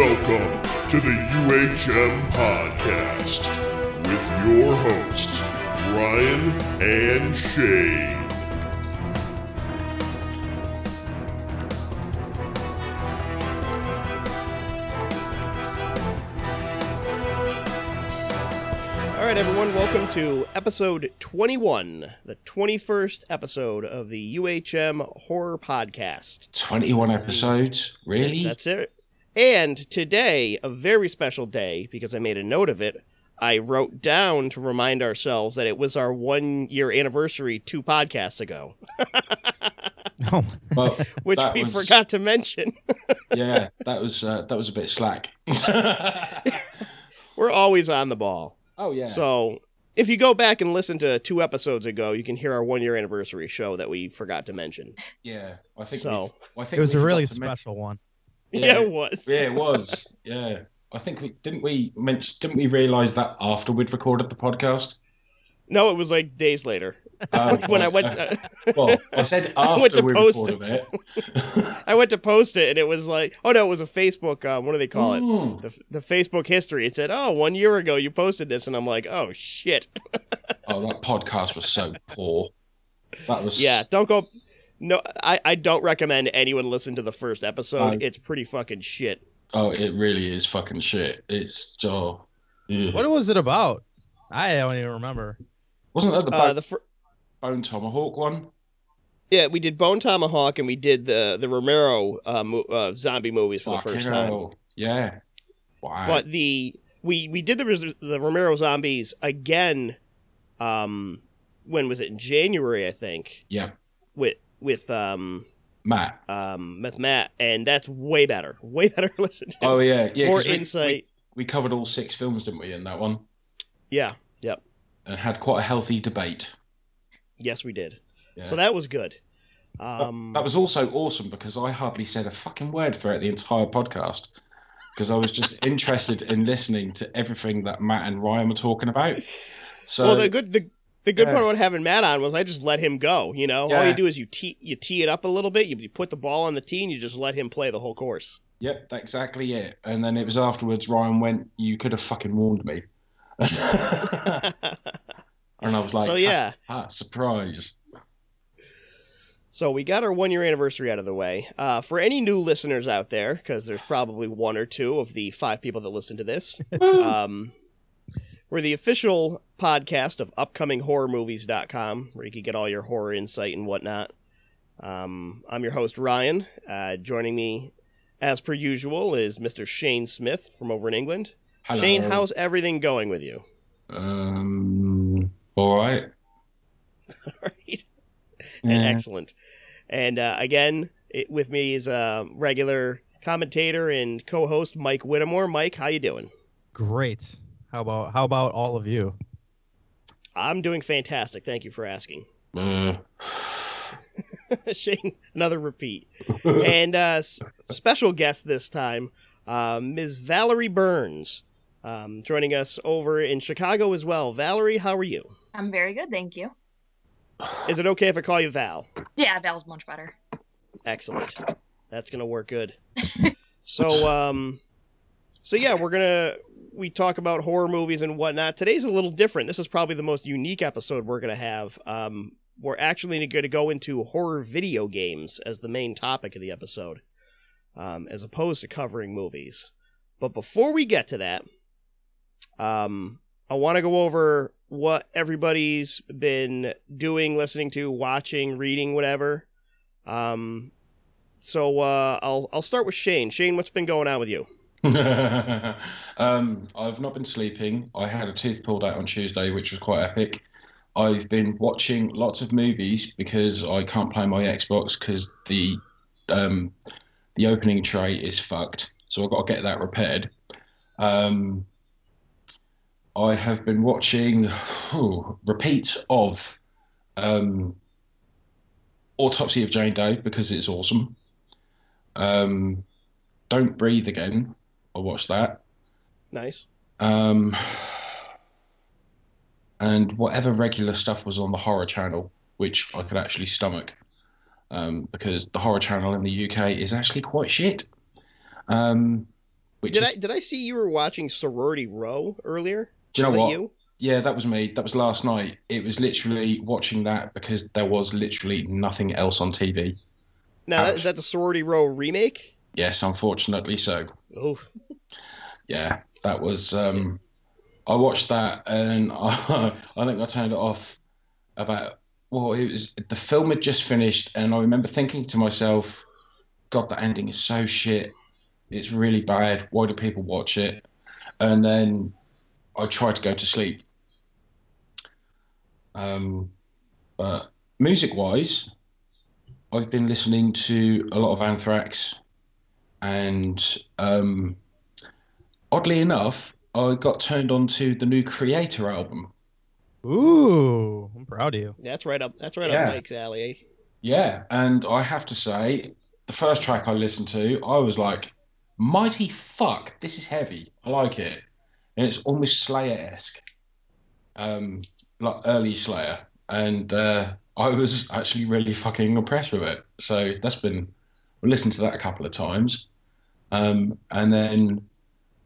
Welcome to the UHM Podcast with your hosts, Ryan and Shane. All right, everyone, welcome to episode 21, the 21st episode of the UHM Horror Podcast. 21 episodes? Really? That's it. And today, a very special day, because I made a note of it. I wrote down to remind ourselves that it was our one year anniversary two podcasts ago, Oh, Well, which we was- forgot to mention. Yeah, that was uh, that was a bit slack. We're always on the ball. oh yeah. So if you go back and listen to two episodes ago, you can hear our one year anniversary show that we forgot to mention. yeah, I think So- we've- I think it was a really forgot to men- special one. Yeah, Yeah. it was. Yeah, it was. Yeah, I think we didn't we mention didn't we realize that after we'd recorded the podcast? No, it was like days later. Uh, when I went uh, to, well, I said I after went to we post recorded it. I went to post it and it was like, oh no, it was a Facebook. Um, what do they call it? Mm. The the Facebook history. It said, oh, one year ago you posted this, and I'm like, oh shit. Oh, that podcast was so poor. That was Yeah, don't go. No, I I don't recommend anyone listen to the first episode. No. It's pretty fucking shit. Oh, it really is fucking shit. It's oh, yeah. What was it about? I don't even remember. wasn't that the Uh, Bone, the fir- Bone Tomahawk one? yeah, we did Bone Tomahawk and we did the the Romero uh, mo- uh, zombie movies for the Fucking first time. hell. Yeah. Wow. But the we we did the the Romero zombies again. Um, when was it in January? I think yeah, with with um Matt. um with Matt, and that's way better, way better. to Listen to Oh yeah, yeah. more we- insight. We, we covered all six films, didn't we, in that one, Yeah, yep, and had quite a healthy debate. yes, we did. Yeah. So that was good. That- Um, that was also awesome because I hardly said a fucking word throughout the entire podcast because I was just interested in listening to everything that Matt and Ryan were talking about. So well, the good the the good Yeah. part about having Matt on was I just let him go. You know, all you do is you tee you tee it up a little bit, you, you put the ball on the tee, and you just let him play the whole course. Yep, that's exactly it. And then it was afterwards Ryan went, You could have fucking warned me. and I was like, so yeah, ah, surprise. so we got our one year anniversary out of the way. Uh, for any new listeners out there, because there's probably one or two of the five people that listen to this, um, we're the official podcast of upcominghorrormovies.com, where you can get all your horror insight and whatnot. Um, I'm your host, Ryan. Uh, joining me, as per usual, is Mr. Shane Smith from over in England. Hello. Shane, how's everything going with you? Um, all right. right. And excellent. And uh, again, it, with me is uh, regular commentator and co-host Mike Whittemore. Mike, how you doing? Great. How about how about all of you? I'm doing fantastic. Thank you for asking. Uh, Shane, another repeat. and uh, s- special guest this time, uh, Ms. Valerie Burns, um, joining us over in Chicago as well. Valerie, how are you? I'm very good, thank you. Is it okay if I call you Val? Yeah, Val's much better. Excellent. That's gonna work good. so, um, so yeah, we're gonna we talk about horror movies and whatnot. Today's a little different. This is probably the most unique episode we're gonna have. Um, we're actually going to go into horror video games as the main topic of the episode, um, as opposed to covering movies. But before we get to that, um, I want to go over what everybody's been doing, listening to, watching, reading, whatever. Um, so uh, I'll I'll start with Shane. Shane, what's been going on with you? um, I've not been sleeping. I had a tooth pulled out on Tuesday, which was quite epic. I've been watching lots of movies because I can't play my Xbox because the um, the opening tray is fucked. So I've got to get that repaired. Um, I have been watching oh, repeats of um, Autopsy of Jane Doe because it's awesome. Um, Don't Breathe Again. I watched that. Nice. Um, and whatever regular stuff was on the horror channel, which I could actually stomach, um, because the horror channel in the UK is actually quite shit. Um, which Did is I did I see you were watching Sorority Row earlier? do you know Was what? You? Yeah, that was me. That was last night. It was literally watching that because there was literally nothing else on TV. Now Ouch. is that the Sorority Row remake? Yes, unfortunately so. Oh, Yeah, that was. Um, I watched that and I, I think I turned it off about. Well, it was the film had just finished, and I remember thinking to myself, "God, that ending is so shit. It's really bad. Why do people watch it?" And then I tried to go to sleep. Um, but music-wise, I've been listening to a lot of Anthrax, and um, oddly enough, I got turned on to the new Kreator album. Ooh, I'm proud of you. that's right up. That's right Yeah. up Mike's alley. eh? Yeah, and I have to say, the first track I listened to, I was like, "Mighty fuck, this is heavy. I like it," and it's almost Slayer-esque, um, like early Slayer, and uh, I was actually really fucking impressed with it. So that's been, I listened to that a couple of times, um, and then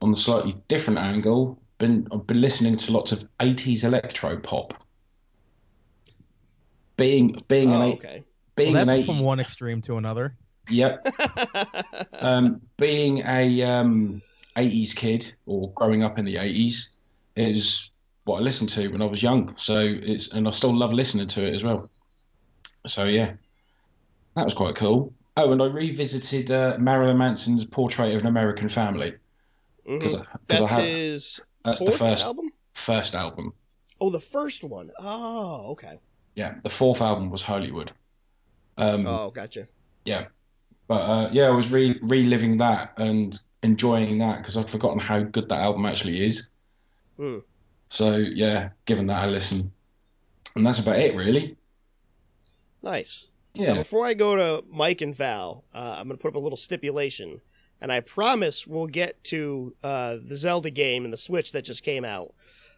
on a slightly different angle, been I've been listening to lots of '80s electro pop. Being being Oh, an eight, okay. being Well, an that's eight, from one extreme to another. yep. Um, being a um, 80s kid or growing up in the 80s is what I listened to when I was young. So it's and I still love listening to it as well. So yeah, that was quite cool. Oh, and I revisited uh, Marilyn Manson's Portrait of an American Family because I That's have his that's the first album. first album. Oh, the first one. Oh, okay. Yeah, the fourth album was Hollywood. Um, Oh, gotcha. Yeah, but uh, yeah, I was re- reliving that and enjoying that because I'd forgotten how good that album actually is. Hmm. So yeah, giving that a listen, and that's about it really. Nice. Now, Yeah, before I go to Mike and Val, uh, I'm going to put up a little stipulation, and I promise we'll get to uh, the Zelda game and the Switch that just came out.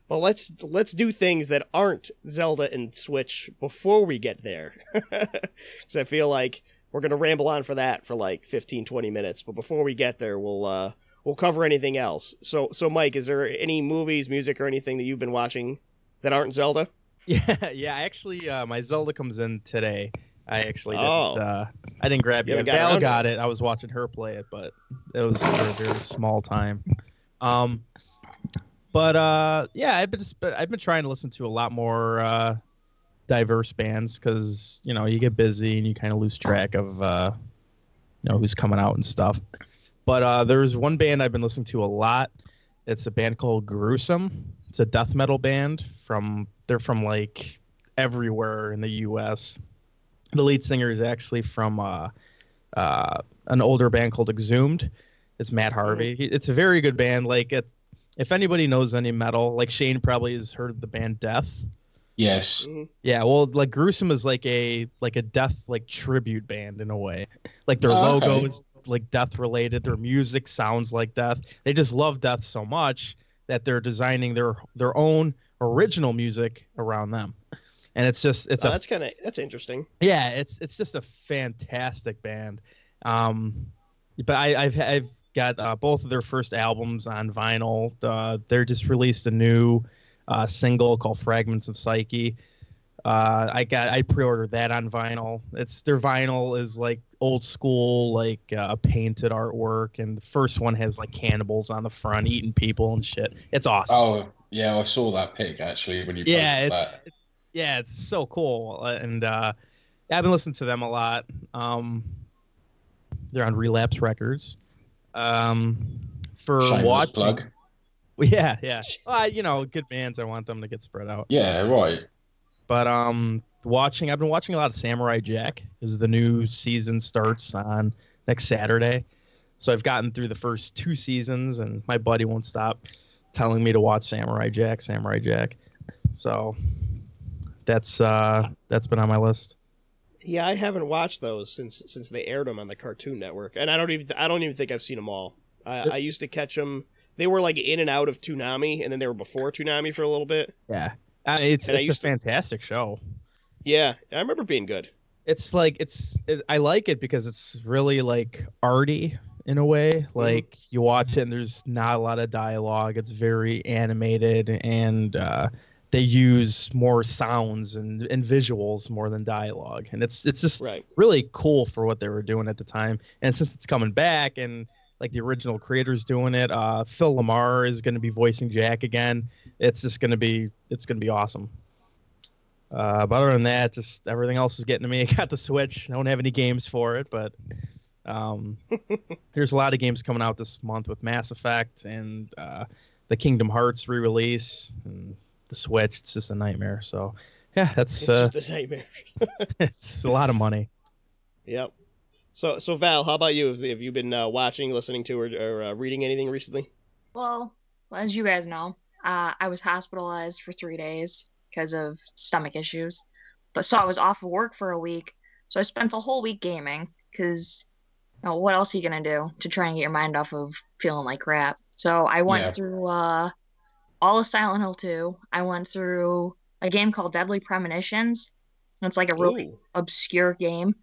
But let's let's do things that aren't Zelda and Switch before we get there, because I feel like we're going to ramble on for that for like 15, 20 minutes. But before we get there, we'll uh, we'll cover anything else. So so Mike, is there any movies, music, or anything that you've been watching that aren't Zelda? Yeah, yeah. Actually, uh, my Zelda comes in today. I actually didn't. Oh. Uh, I didn't grab You got Val got it. I was watching her play it, but it was for a very small time. Um, but uh, yeah, I've been I've been trying to listen to a lot more uh, diverse bands because you know you get busy and you kind of lose track of uh, you know who's coming out and stuff. But uh, there's one band I've been listening to a lot. It's a band called Gruesome. It's a death metal band from they're from like everywhere in the U.S. The lead singer is actually from uh, uh, an older band called Exhumed. It's Matt Harvey. He- It's a very good band. Like, it, if anybody knows any metal, like Shane probably has heard of the band Death. yes, Mhm. Yeah, well, like Gruesome is like a like a death like tribute band in a way. Like their Oh, okay. logo is like death related. Their music sounds like death. They just love death so much that they're designing their their own original music around them. And it's just it's Oh, a that's kind of that's interesting. yeah, it's it's just a fantastic band. Um, but I, I've I've got uh, both of their first albums on vinyl. Uh, they're just released a new uh, single called "Fragments of Psyche." Uh, I got I pre-ordered that on vinyl. It's their vinyl is like old school, like uh, painted artwork, and the first one has like cannibals on the front eating people and shit. It's awesome. Oh yeah, I saw that pic actually when you yeah, it's that. Yeah, it's so cool, Uh, and uh, I've been listening to them a lot. Um, they're on Relapse Records. Um, for Shameless watching, plug. yeah, yeah. Well, you know, good bands. I want them to get spread out. Yeah, right. But um, watching, I've been watching a lot of Samurai Jack because the new season starts on next Saturday. So I've gotten through the first two seasons, and my buddy won't stop telling me to watch Samurai Jack, Samurai Jack. So that's uh that's been on my list. Yeah, I haven't watched those since since they aired them on the Cartoon Network, and I don't even I don't even think I've seen them all. I, I used to catch them. They were like in and out of Toonami, and then they were before Toonami for a little bit. Yeah, uh, it's And it's a used to- fantastic show. Yeah, I remember being good. It's like it's it, I like it because it's really like arty in a way. Like you watch it and there's not a lot of dialogue. It's very animated and uh, they use more sounds and, and visuals more than dialogue. And it's it's just Right. really cool for what they were doing at the time. And since it's coming back and like the original creators doing it, uh, Phil LaMarr is going to be voicing Jack again. It's just going to be it's going to be awesome. Uh, but other than that, just everything else is getting to me. I got the Switch. I don't have any games for it, but um, there's a lot of games coming out this month with Mass Effect and uh, the Kingdom Hearts re-release and the Switch. It's just a nightmare. So yeah, that's It's uh, just a nightmare. it's a lot of money. Yep. So, so Val, how about you? Have have you been uh, watching, listening to, or, or uh, reading anything recently? Well, as you guys know, uh, I was hospitalized for three days because of stomach issues. But so I was off of work for a week. So I spent the whole week gaming because you know, what else are you going to do to try and get your mind off of feeling like crap? So I went Yeah. through uh, all of Silent Hill 2. I went through a game called Deadly Premonitions. It's like a really Ooh. obscure game,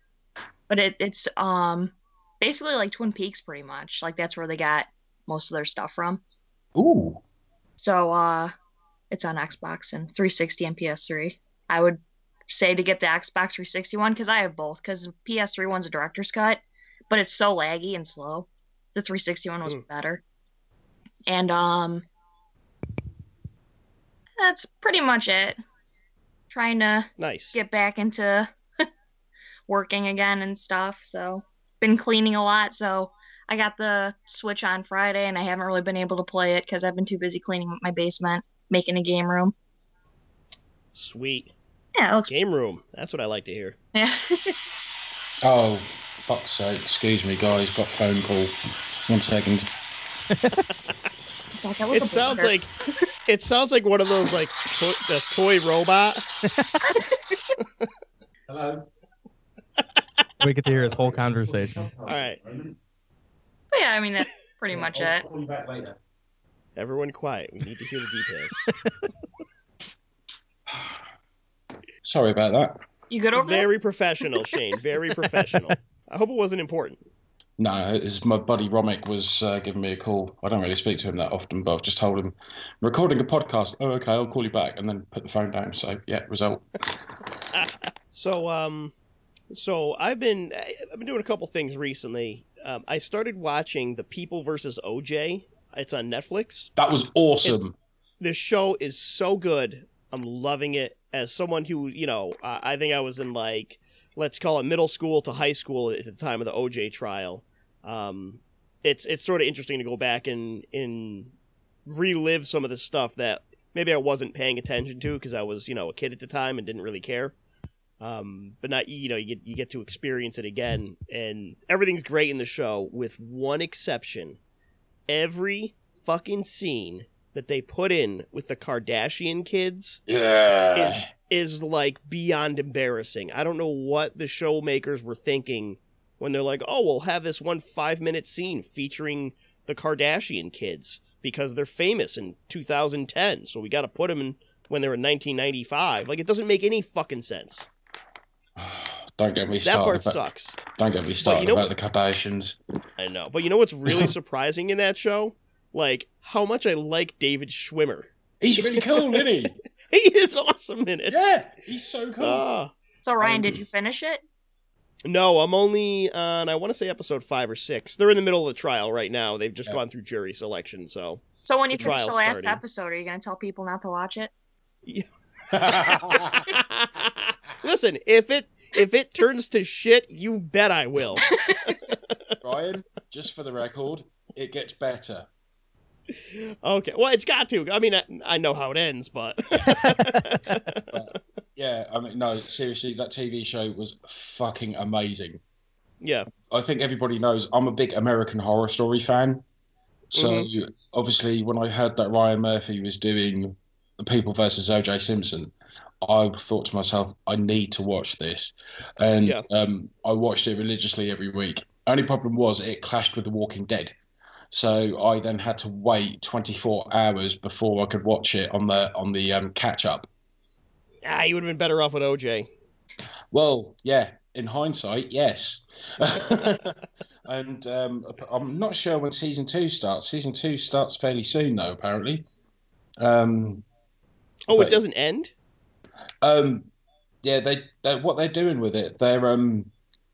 but it, it's um basically like Twin Peaks pretty much. Like that's where they got most of their stuff from. Ooh. So uh it's on Xbox and 360 and PS3. I would say to get the Xbox 360 one because I have both. Because PS3 one's a director's cut, but it's so laggy and slow. The 360 one was Mm. better. And um that's pretty much it. Trying to Nice. get back into working again and stuff. So been cleaning a lot. So I got the Switch on Friday, and I haven't really been able to play it because I've been too busy cleaning my basement, making a game room. Sweet. Yeah, it looks. Game room. That's what I like to hear. Yeah. Oh, fuck's sake. Excuse me, guys. Got a phone call. One second. God, that was It a sounds booger. like it sounds like one of those like to- the toy robot. Hello. We get to hear his whole conversation. All right, But yeah, I mean that's pretty much it. call you back later. everyone quiet. We need to hear the details. Sorry about that. You good over there? Very professional, Shane. Very professional. I hope it wasn't important. No, it's my buddy Romick was uh, giving me a call. I don't really speak to him that often, but I've just told him I'm recording a podcast. Oh, okay, I'll call you back, and then put the phone down. So yeah, result. So, um, so I've been I've been doing a couple things recently. Um, I started watching The People versus OJ. It's on Netflix. That was awesome. This show is so good. I'm loving it. As someone who, you know, I I think I was in like, let's call it middle school to high school at the time of the OJ trial. Um, it's it's sort of interesting to go back and and relive some of the stuff that maybe I wasn't paying attention to because I was, you know, a kid at the time and didn't really care. Um, but not you know you get you get to experience it again, and everything's great in the show with one exception. Every fucking scene that they put in with the Kardashian kids yeah. is is like beyond embarrassing. I don't know what the showmakers were thinking when they're like, "Oh, we'll have this one 5-minute scene featuring the Kardashian kids because they're famous in 2010, so we got to put them in when they're in 1995." Like it doesn't make any fucking sense. don't get me That started. part about, sucks. don't get me started know- about the Kardashians. I know. But you know what's really surprising in that show? Like how much I like David Schwimmer. He's really cool, isn't he? He is awesome in it. yeah, he's so cool. Ah. So Ryan, did you finish it? No, I'm only on I want to say episode 5 or 6. They're in the middle of the trial right now. They've just Yeah. gone through jury selection, so So when you The finish the last starting. episode, are you gonna tell people not to watch it? Yeah. Listen, if it if it turns to shit, you bet I will. Ryan, just for the record, it gets better. Okay. Well, it's got to. I mean, I, I know how it ends, but Yeah, I mean, no, seriously, that TV show was fucking amazing. yeah. I think everybody knows I'm a big American Horror Story fan. So obviously, when I heard that Ryan Murphy was doing The People versus O.J. Simpson, I thought to myself, I need to watch this, and Yeah. um, I watched it religiously every week. Only problem was it clashed with The Walking Dead, so I then had to wait 24 hours before I could watch it on the on the um, catch up. Ah, you would have been better off with OJ. Well, yeah, in hindsight, yes. and um, I'm not sure when season two starts. Season two starts fairly soon, though. Apparently. Um, Oh, it doesn't end. um, yeah, they, they what they're doing with it, they're um,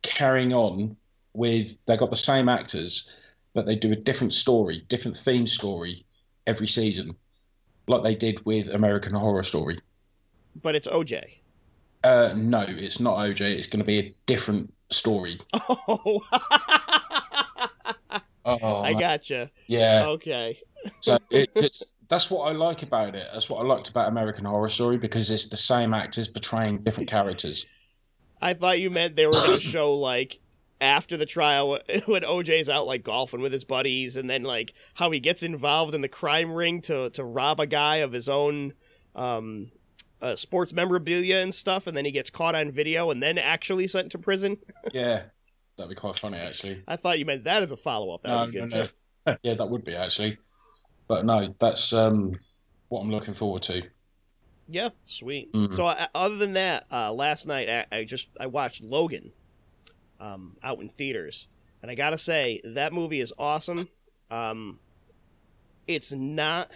carrying on with. They got the same actors, but they do a different story, different theme story every season, like they did with American Horror Story. But it's OJ. Uh, no, it's not OJ. It's going to be a different story. Oh, Oh, I gotcha. yeah. Okay. So it, it's that's what I like about it. That's what I liked about American Horror Story because it's the same actors portraying different characters. I thought you meant they were going to show like after the trial when OJ's out like golfing with his buddies, and then like how he gets involved in the crime ring to to rob a guy of his own um, uh, sports memorabilia and stuff, and then he gets caught on video and then actually sent to prison. Yeah, that'd be quite funny actually. I thought you meant that as a follow up. That No, would be no, good no. yeah, that would be actually. But no, that's um, what I'm looking forward to. Yeah, sweet. Mhm. So uh, other than that, uh, last night I, I just I watched Logan, um, out in theaters, and I gotta say that movie is awesome. Um, it's not.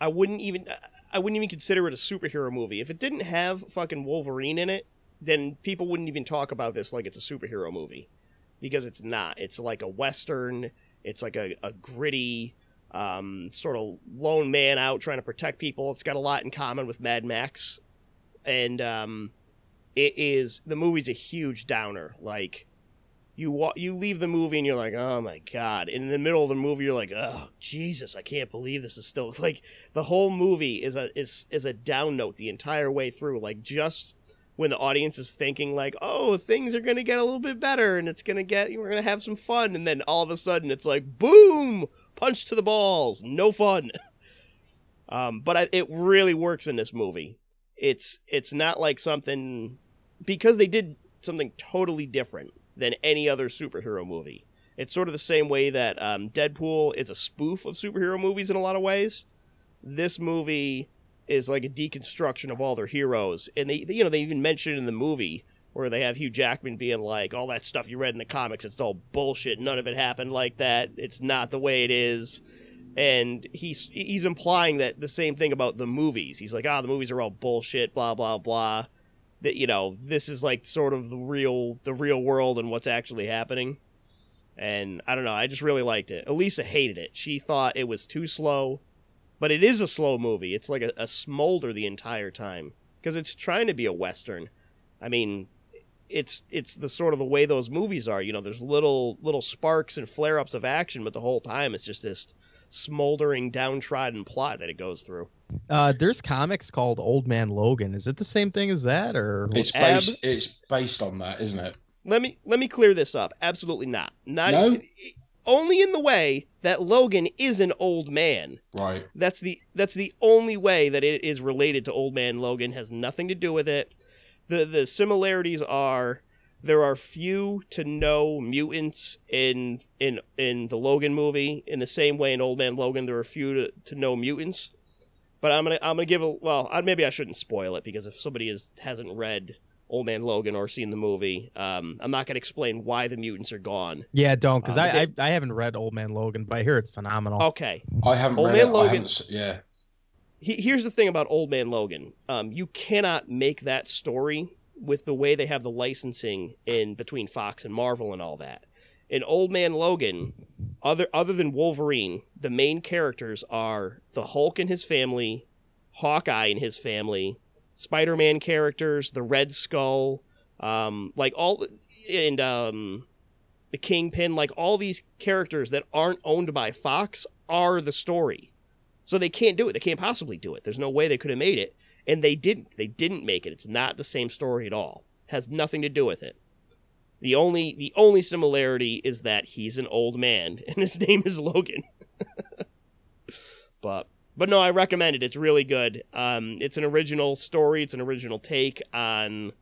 I wouldn't even. I wouldn't even consider it a superhero movie if it didn't have fucking Wolverine in it. Then people wouldn't even talk about this like it's a superhero movie, because it's not. It's like a western. It's like a, a gritty um, sort of lone man out trying to protect people. It's got a lot in common with Mad Max, and um, it is the movie's a huge downer. Like you you leave the movie and you're like, oh my god. And in the middle of the movie, you're like, oh Jesus, I can't believe this is still like the whole movie is a is is a down note the entire way through. Like just when the audience is thinking like, oh, things are gonna get a little bit better and it's gonna get we're gonna have some fun, and then all of a sudden it's like, boom, punch to the balls, no fun. Um, but I, it really works in this movie. It's it's not like something because they did something totally different than any other superhero movie. It's sort of the same way that um, Deadpool is a spoof of superhero movies in a lot of ways. This movie is like a deconstruction of all their heroes, and they, they you know they even mention it in the movie where they have Hugh Jackman being like, all that stuff you read in the comics, it's all bullshit. None of it happened like that. It's not the way it is. And he's he's implying that the same thing about the movies. He's like, ah, the movies are all bullshit, blah blah blah. That you know, this is like sort of the real the real world and what's actually happening. And I don't know, I just really liked it. Elisa hated it. She thought it was too slow, but it is a slow movie. It's like a, a smolder the entire time because it's trying to be a western. I mean, it's it's the sort of the way those movies are. You know, there's little little sparks and flare ups of action, but the whole time it's just this smoldering, downtrodden plot that it goes through. Uh, there's comics called Old Man Logan. Is it the same thing as that, or It's Abs- based. It's based on that, isn't it? Let me let me clear this up. Absolutely not. Not No? only in the way that Logan is an old man. Right. That's the that's the only way that it is related to Old Man Logan. Has nothing to do with it. the The similarities are there are few to no mutants in in in the Logan movie. In the same way in Old Man Logan, there are few to, to no mutants. But I'm gonna I'm gonna give a well. I, maybe I shouldn't spoil it because if somebody is hasn't read Old Man Logan or seen the movie, um, I'm not gonna explain why the mutants are gone. yeah, don't because Uh, I, I I haven't read Old Man Logan, but I hear it's phenomenal. Okay, I haven't Old read Man it. Logan- yeah. he, here's the thing about Old Man Logan. Um, you cannot make that story with the way they have the licensing in between Fox and Marvel and all that. In Old Man Logan, other other than Wolverine, the main characters are the Hulk and his family, Hawkeye and his family, Spider-Man characters, the Red Skull, um, like all and um, the Kingpin, like all these characters that aren't owned by Fox are the story. So they can't do it. They can't possibly do it. There's no way they could have made it. And they didn't. They didn't make it. It's not the same story at all. has nothing to do with it. The only the only similarity is that he's an old man and his name is Logan. but but no, I recommend it. It's really good. Um, it's an original story. It's an original take on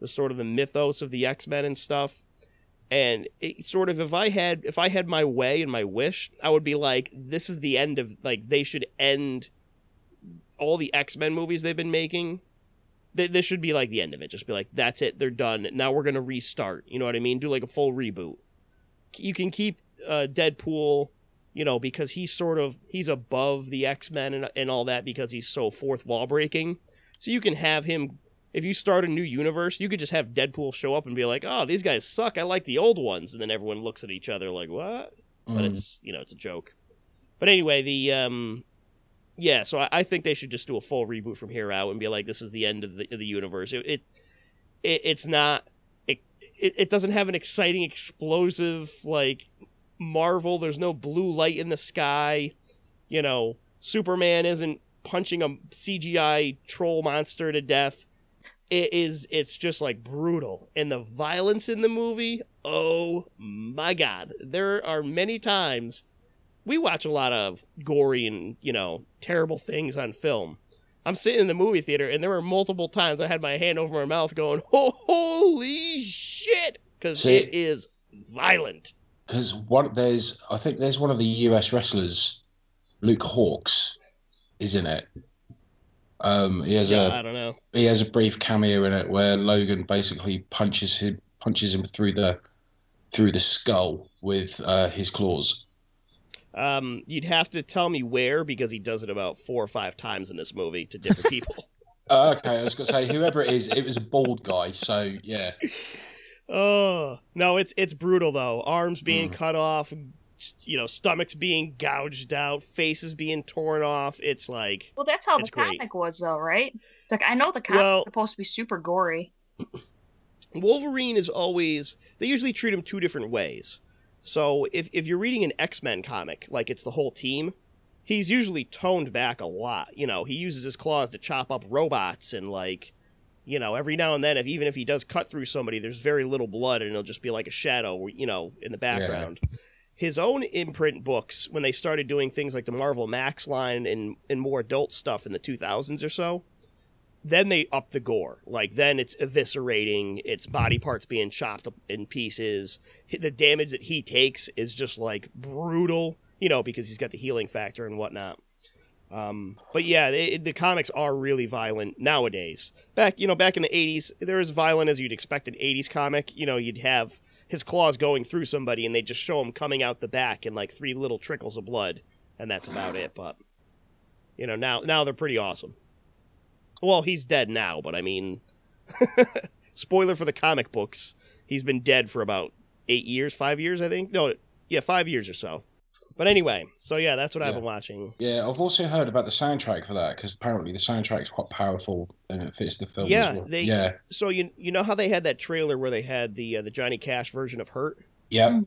the sort of the mythos of the X Men and stuff. And it sort of if I had if I had my way and my wish, I would be like, this is the end of like they should end all the X Men movies they've been making. Th- This should be like the end of it. Just be like, that's it, they're done. Now we're gonna restart. You know what I mean? Do like a full reboot. you can keep uh, Deadpool, you know, because he's sort of he's above the X Men and and all that because he's so fourth wall breaking. So you can have him if you start a new universe, you could just have Deadpool show up and be like, "Oh, these guys suck. I like the old ones," and then everyone looks at each other like, "What?" But Mm. it's you know it's a joke. But anyway, the um, yeah. So I, I think they should just do a full reboot from here out and be like, "This is the end of the of the universe." It, it, it it's not. It, it it doesn't have an exciting, explosive like Marvel. There's no blue light in the sky. You know, Superman isn't punching a CGI troll monster to death. It is it's just like brutal. And the violence in the movie, oh my god. There are many times we watch a lot of gory and, you know, terrible things on film. I'm sitting in the movie theater and there were multiple times I had my hand over my mouth going, "Holy shit!" cuz it is violent. because one there's I think there's one of the US wrestlers, Luke Hawx, is in it. Um, he has Yeah, a I don't know. he has a brief cameo in it where Logan basically punches him punches him through the through the skull with uh, his claws. Um, you'd have to tell me where because he does it about four or five times in this movie to different people. Uh, okay, I was gonna say whoever it is, it was a bald guy. So yeah, oh no, it's it's brutal though. Arms being Mm. cut off, you know, stomachs being gouged out, faces being torn off. It's like Well, that's how It's the great. comic was, though, right? Like I know the comic Well- was supposed to be super gory. Wolverine is always they usually treat him two different ways. So if if you're reading an X-Men comic, like it's the whole team, he's usually toned back a lot. You know, he uses his claws to chop up robots and like you know, every now and then if even if he does cut through somebody, there's very little blood and it'll just be like a shadow, you know, in the background. His own imprint books, when they started doing things like the Marvel Max line and, and more adult stuff in the 2000s or so, then they up the gore. Like then it's eviscerating, it's body parts being chopped up in pieces. The damage that he takes is just like brutal, you know, because he's got the healing factor and whatnot. Um, but yeah, they, the comics are really violent nowadays. Back, you know, back in the '80s, they're as violent as you'd expect an '80s comic. You know, you'd have his claws going through somebody, and they just show him coming out the back in like three little trickles of blood, and that's about it. But you know, now now they're pretty awesome. Well, he's dead now, but I mean, spoiler for the comic books, he's been dead for about eight years, five years, I think. No, yeah, five years or so. But anyway, so yeah, that's what I've been watching. yeah. I've also heard about the soundtrack for that because apparently the soundtrack is quite powerful and it fits the film. Yeah, as well. they- yeah, So you you know how they had that trailer where they had the uh, the Johnny Cash version of Hurt? yeah.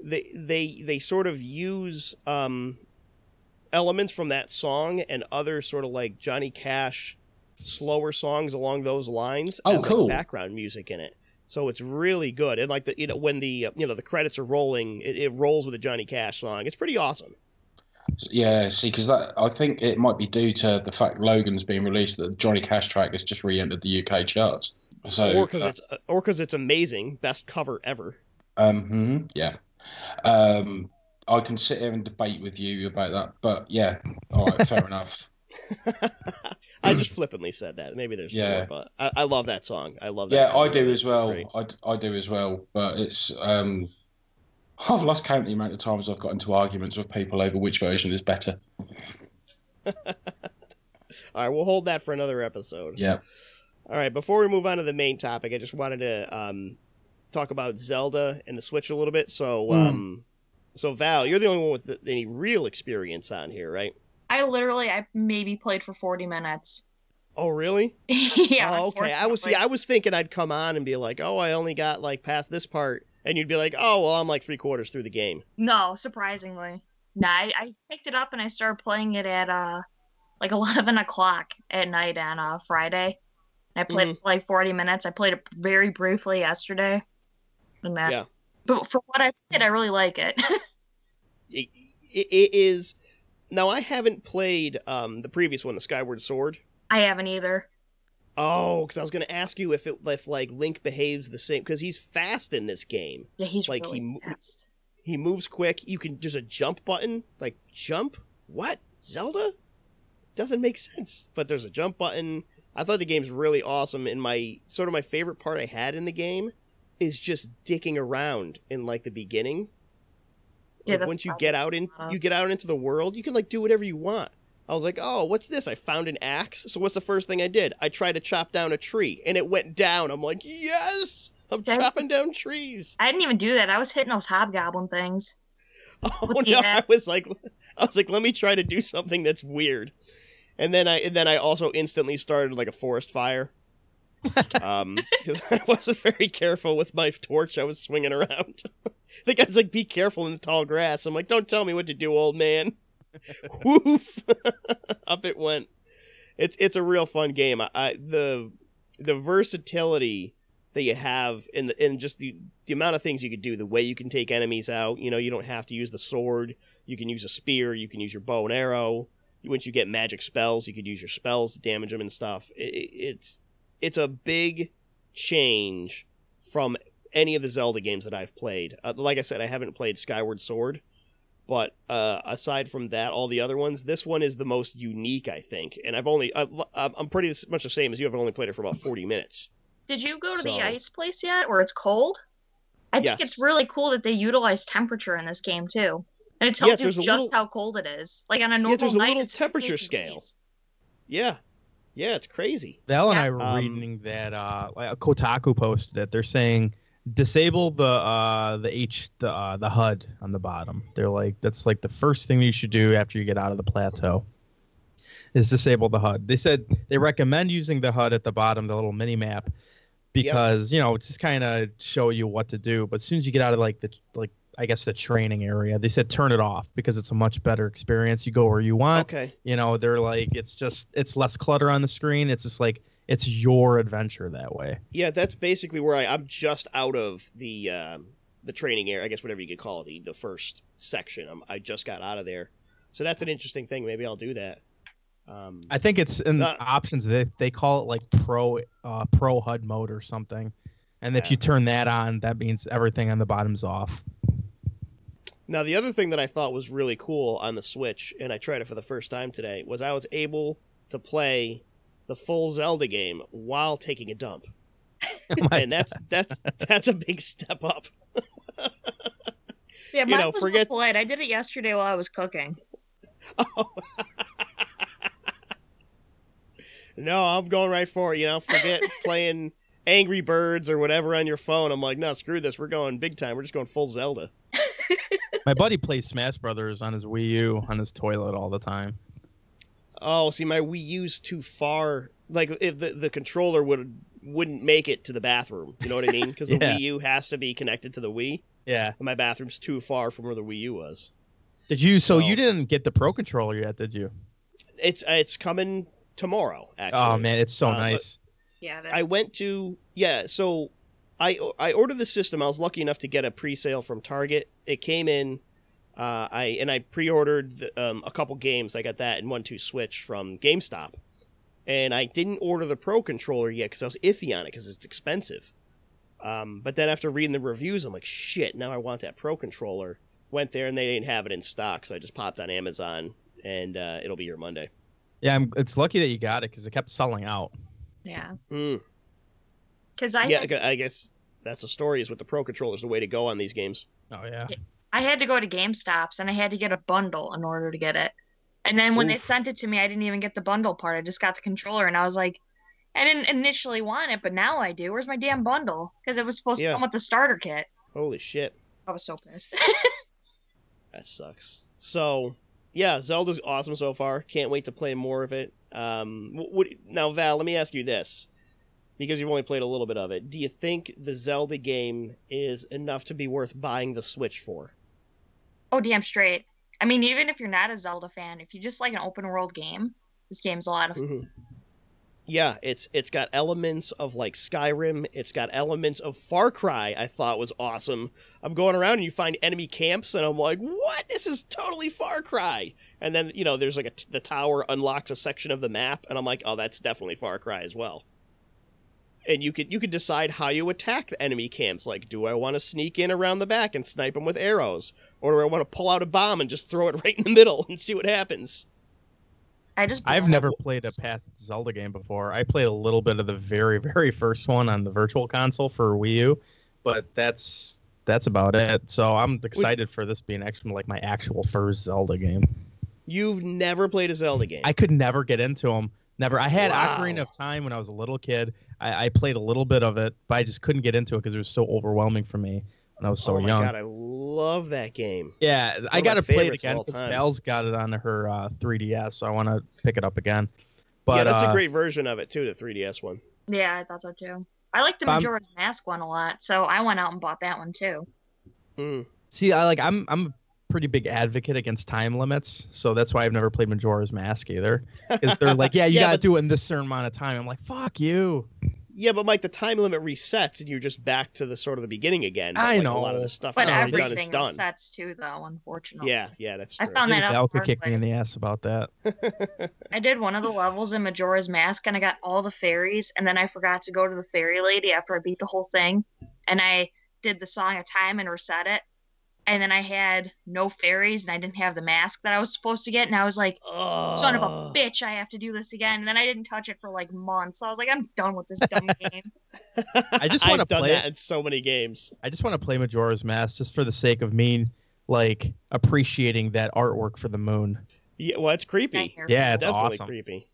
They they they sort of use um elements from that song and other sort of like Johnny Cash slower songs along those lines Oh, as like, background music in it. So it's really good. And like the you know when the uh, you know the credits are rolling, it, it rolls with a Johnny Cash song. It's pretty awesome. Yeah, see, because that I think it might be due to the fact Logan's being released that the Johnny Cash track has just re-entered the UK charts. So, or because uh, it's or because it's amazing, best cover ever. um, mhm, yeah, um, I can sit here and debate with you about that, but yeah, all right, fair enough. I just flippantly said that. Maybe there's Yeah. more, but I, I love that song. I love that. Yeah, I do as well. I, I, do as well, but it's um, I've lost count the amount of times I've got into arguments with people over which version is better. All right, we'll hold that for another episode. Yeah, All right, before we move on to the main topic, I just wanted to um, talk about Zelda and the Switch a little bit. So, Hmm. um, so Val, you're the only one with any real experience on here, right? I literally, I maybe played for 40 minutes. Oh, really? yeah. oh, okay. I was see. I was thinking I'd come on and be like, "Oh, I only got like past this part," and you'd be like, "Oh, well, I'm like three quarters through the game." No, surprisingly. no. I, I picked it up and I started playing it at uh like 11 o'clock at night on uh, Friday. I played Mm-hmm. like 40 minutes. I played it very briefly yesterday. And that, Yeah. but for what I played, I really like it. It, it, it is. Now, I haven't played um, the previous one, the Skyward Sword. I haven't either. Oh, because I was going to ask you if it if like Link behaves the same because he's fast in this game. Yeah, he's Like, really he fast. He moves quick. You can there's a jump button. Like jump? What? Zelda? Doesn't make sense. But there's a jump button. I thought the game's really awesome. And my sort of my favorite part I had in the game is just dicking around in like the beginning. Yeah, Like, once you get out in you get out into the world, you can like do whatever you want. I was like, "Oh, what's this? I found an axe." So what's the first thing I did? I tried to chop down a tree and it went down. I'm like, "Yes! I'm That- chopping down trees." I didn't even do that. I was hitting those hobgoblin things. Oh no! I was like, I was like, let me try to do something that's weird, and then I and then I also instantly started like a forest fire, um, because I wasn't very careful with my torch. I was swinging around. the guy's like, "Be careful in the tall grass." I'm like, "Don't tell me what to do, old man." Woof! Up it went. It's it's a real fun game. I, I the the versatility that you have in the in just the the amount of things you could do, the way you can take enemies out. You know, you don't have to use the sword. You can use a spear. You can use your bow and arrow. Once you get magic spells, you could use your spells to damage them and stuff. It, it- it's it's a big change from any of the Zelda games that I've played. Uh, like I said, I haven't played Skyward Sword, but uh, aside from that, all the other ones, this one is the most unique, I think. And I've only I, I'm pretty much the same as you. I've only played it for about forty minutes. Did you go to So- the ice place yet, where it's cold? I think Yes. it's really cool that they utilize temperature in this game too, and it tells Yeah, you just little- how cold it is. Like on a normal there's a night, little it's temperature scale. degrees. Yeah, yeah, it's crazy. Val and Yeah. I were Um, reading that uh, Kotaku posted it. They're saying disable the uh, the H the uh, the HUD on the bottom. They're like that's like the first thing you should do after you get out of the plateau. Is disable the HUD. They said they recommend using the HUD at the bottom, the little mini map, because you know just kind of show you what to do. But as soon as you get out of like the like I guess the training area, they said turn it off because it's a much better experience. You go where you want Okay. you know they're like it's just it's less clutter on the screen it's just like it's your adventure that way Yeah, that's basically where I, I'm just out of the um, the training area. I guess whatever you could call it, the, the first section. I'm, I just got out of there, so that's an interesting thing. Maybe I'll do that. Um, i think it's in the options they, they call it like pro uh pro hud mode or something and if you turn that on that means everything on the bottom's off now, the other thing that I thought was really cool on the Switch, and I tried it for the first time today, was I was able to play the full Zelda game while taking a dump, oh My and that's that's that's a big step up. Yeah, You know, was forget- more polite. I did it yesterday while I was cooking. Oh. no, I'm going right for it. You know, forget playing Angry Birds or whatever on your phone. I'm like, no, screw this. We're going big time. We're just going full Zelda. my buddy plays smash brothers on his wii u on his toilet all the time Oh, see, my Wii U's too far. Like, if the, the controller would wouldn't make it to the bathroom. You know what I mean? Because the Yeah. Wii U has to be connected to the Wii. yeah And my bathroom's too far from where the Wii U was. did you so, So- you didn't get the pro controller yet did you It's uh, it's coming tomorrow. Actually. oh man it's so Uh, nice Yeah, that, I went to yeah, so I I ordered the system. I was lucky enough to get a pre-sale from Target. It came in uh I and I pre-ordered the, um, a couple games. I got that and one two Switch from GameStop. And I didn't order the Pro controller yet cuz I was iffy on it cuz it's expensive. Um but then after reading the reviews I'm like shit, now I want that Pro controller. Went there and they didn't have it in stock, so I just popped on Amazon and uh, it'll be here Monday. yeah I'm, it's lucky that you got it because it kept selling out yeah, Mm. because I Yeah, had, I guess that's the story is with the Pro controller is the way to go on these games. oh yeah I had to go to GameStops and I had to get a bundle in order to get it. And then when they sent it to me, I didn't even get the bundle part. I just got the controller, and I was like, I didn't initially want it, but now I do. Where's my damn bundle? Because it was supposed Yeah. to come with the starter kit. Holy shit. I was so pissed. That sucks. So, yeah, Zelda's awesome so far. Can't wait to play more of it. Um, what, now, Val, let me ask you this, because you've only played a little bit of it. Do you think the Zelda game is enough to be worth buying the Switch for? Oh, damn straight. I mean, even if you're not a Zelda fan, if you just like an open world game, this game's a lot of Mm-hmm. Yeah, it's it's got elements of like Skyrim. It's got elements of Far Cry. I thought was awesome. I'm going around and you find enemy camps, and I'm like, "What? This is totally Far Cry." And then you know, there's like a t- the tower unlocks a section of the map, and I'm like, "Oh, that's definitely Far Cry as well." And you could you could decide how you attack the enemy camps. Like, do I want to sneak in around the back and snipe them with arrows, or do I want to pull out a bomb and just throw it right in the middle and see what happens? I just I've never up played a walls. past Zelda game before. I played a little bit of the very, very first one on the Virtual Console for Wii U, but that's that's about it. So I'm excited for this being actually like my actual first Zelda game. You've never played a Zelda game. I could never get into them. Never. I had Wow. Ocarina of Time when I was a little kid. I, I played a little bit of it, but I just couldn't get into it because it was so overwhelming for me when I was so oh my young. god, I love that game. Yeah, I got to play it again all because time. Val's got it on her uh, 3DS, so I want to pick it up again. But yeah, that's uh, a great version of it too, the 3DS one. Yeah, I thought so too. I like the Majora's Mask one a lot, so I went out and bought that one too. Hmm. See, I like I'm I'm a pretty big advocate against time limits, so that's why I've never played Majora's Mask either. Because they're like, yeah, you Yeah, got to but- do it in this certain amount of time. I'm like, fuck you. Yeah, but Mike, the time limit resets and you're just back to the sort of the beginning again. But, I like, a lot of know. the stuff But you've done is everything done. resets too, though. Unfortunately. Yeah, yeah, that's true. I true. found Maybe that out Val the could kick me in the ass about that. I did one of the levels in Majora's Mask, and I got all the fairies, and then I forgot to go to the fairy lady after I beat the whole thing, and I did the song of time and reset it, and then I had no fairies, and I didn't have the mask that I was supposed to get, and I was like, son of a bitch, I have to do this again, and then I didn't touch it for like months. I was like, I'm done with this dumb game. I just wanna I've done play that it. in so many games. I just want to play Majora's Mask just for the sake of me, like appreciating that artwork for the moon. Yeah, well, it's creepy. Yeah, Fuel. it's definitely awesome. creepy.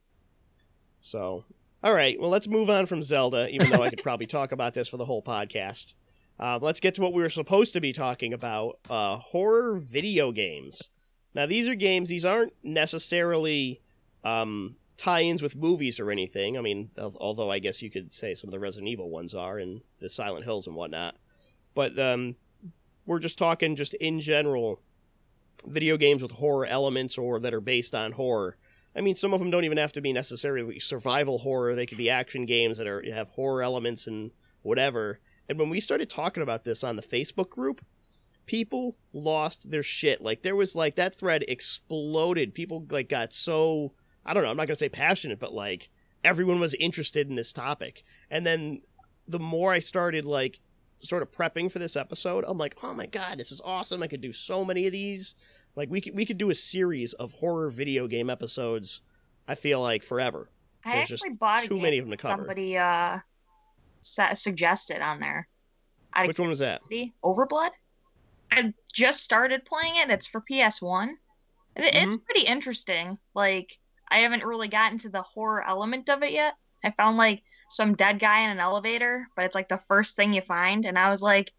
So, all right. Well, let's move on from Zelda, even though I could probably talk about this for the whole podcast. Uh, let's get to what we were supposed to be talking about uh, horror video games. Now, these are games, these aren't necessarily um, tie ins with movies or anything. I mean, although I guess you could say some of the Resident Evil ones are and the Silent Hills and whatnot. But um, we're just talking just in general video games with horror elements or that are based on horror. I mean, some of them don't even have to be necessarily survival horror. They could be action games that are have horror elements and whatever. And when we started talking about this on the Facebook group, people lost their shit. Like there was like that thread exploded. People like got so I don't know. I'm not gonna say passionate, but like everyone was interested in this topic. And then the more I started like sort of prepping for this episode, I'm like, oh my god, this is awesome! I could do so many of these. Like we could we could do a series of horror video game episodes. I feel like forever. I There's just actually bought a too many of them to cover. somebody uh suggested on there. Of Which one was that? curiosity. Overblood. I just started playing it. It's for PS1. It, Mm-hmm. It's pretty interesting. Like I haven't really gotten to the horror element of it yet. I found like some dead guy in an elevator, but it's like the first thing you find, and I was like,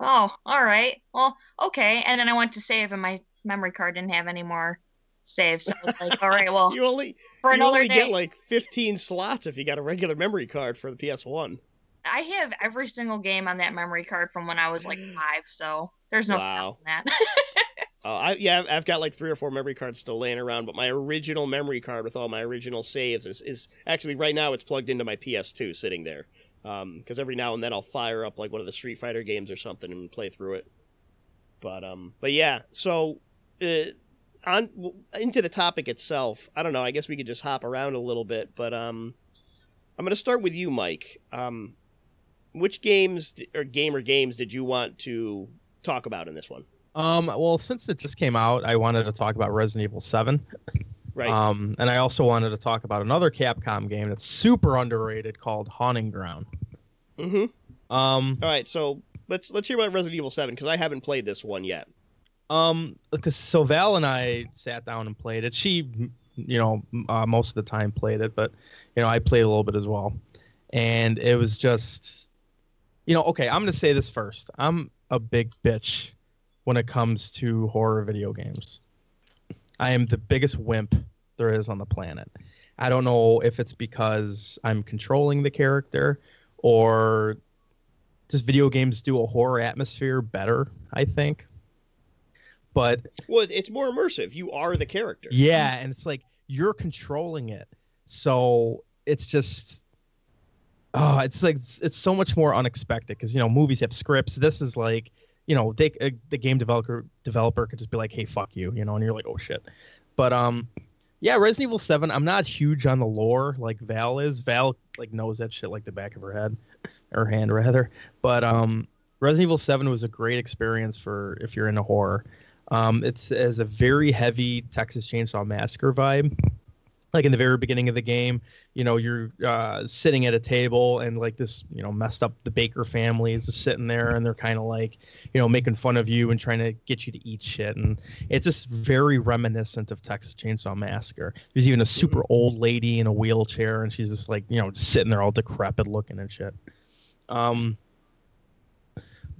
"Oh, all right, well, okay." And then I went to save, and my memory card didn't have any more saves. So I was like, "All right, well, You only for you only day." get like 15 slots if you got a regular memory card for the PS1. I have every single game on that memory card from when I was like five, so there's no Wow. that. Uh, I yeah, I've- got like three or four memory cards still laying around, but my original memory card with all my original saves is, is actually right now it's plugged into my PS2 sitting there. Because every now and then I'll fire up like one of the Street Fighter games or something and play through it. But um, but yeah, so uh, on into the topic itself. I don't know. I guess we could just hop around a little bit, but um, I'm gonna start with you, Mike. Um, which games or game or games did you want to talk about in this one? Um, well, since it just came out, I wanted to talk about Resident Evil 7. Right. Um, and I also wanted to talk about another Capcom game that's super underrated called Haunting Ground. mm-hmm. Um, All right, so let's let's hear about Resident Evil Seven because I haven't played this one yet. Um, because so Val and I sat down and played it. She, you know, uh, most of the time played it, but you know, I played a little bit as well, and it was just, you know, okay. I'm gonna say this first. I'm a big bitch when it comes to horror video games. I am the biggest wimp there is on the planet. I don't know if it's because I'm controlling the character or does video games do a horror atmosphere better, I think. But Well, it's more immersive. You are the character. yeah, and it's like you're controlling it. So it's just oh, it's like it's, it's so much more unexpected because you know movies have scripts. This is like you know they uh, the game developer developer could just be like, hey, fuck you, you know, and you're like, oh shit. But um, yeah, Resident Evil Seven. I'm not huge on the lore like Val is. Val like knows that shit like the back of her head, or hand rather. But um, Resident Evil Seven was a great experience for if you're into horror. Um, it's as a very heavy Texas Chainsaw Massacre vibe. like in the very beginning of the game, you know, you're uh, sitting at a table and like this, you know, messed up the Baker family is just sitting there and they're kind of like, you know, making fun of you and trying to get you to eat shit. And it's just very reminiscent of Texas Chainsaw Massacre. There's even a super old lady in a wheelchair and she's just like, you know, just sitting there all decrepit looking and shit. Um,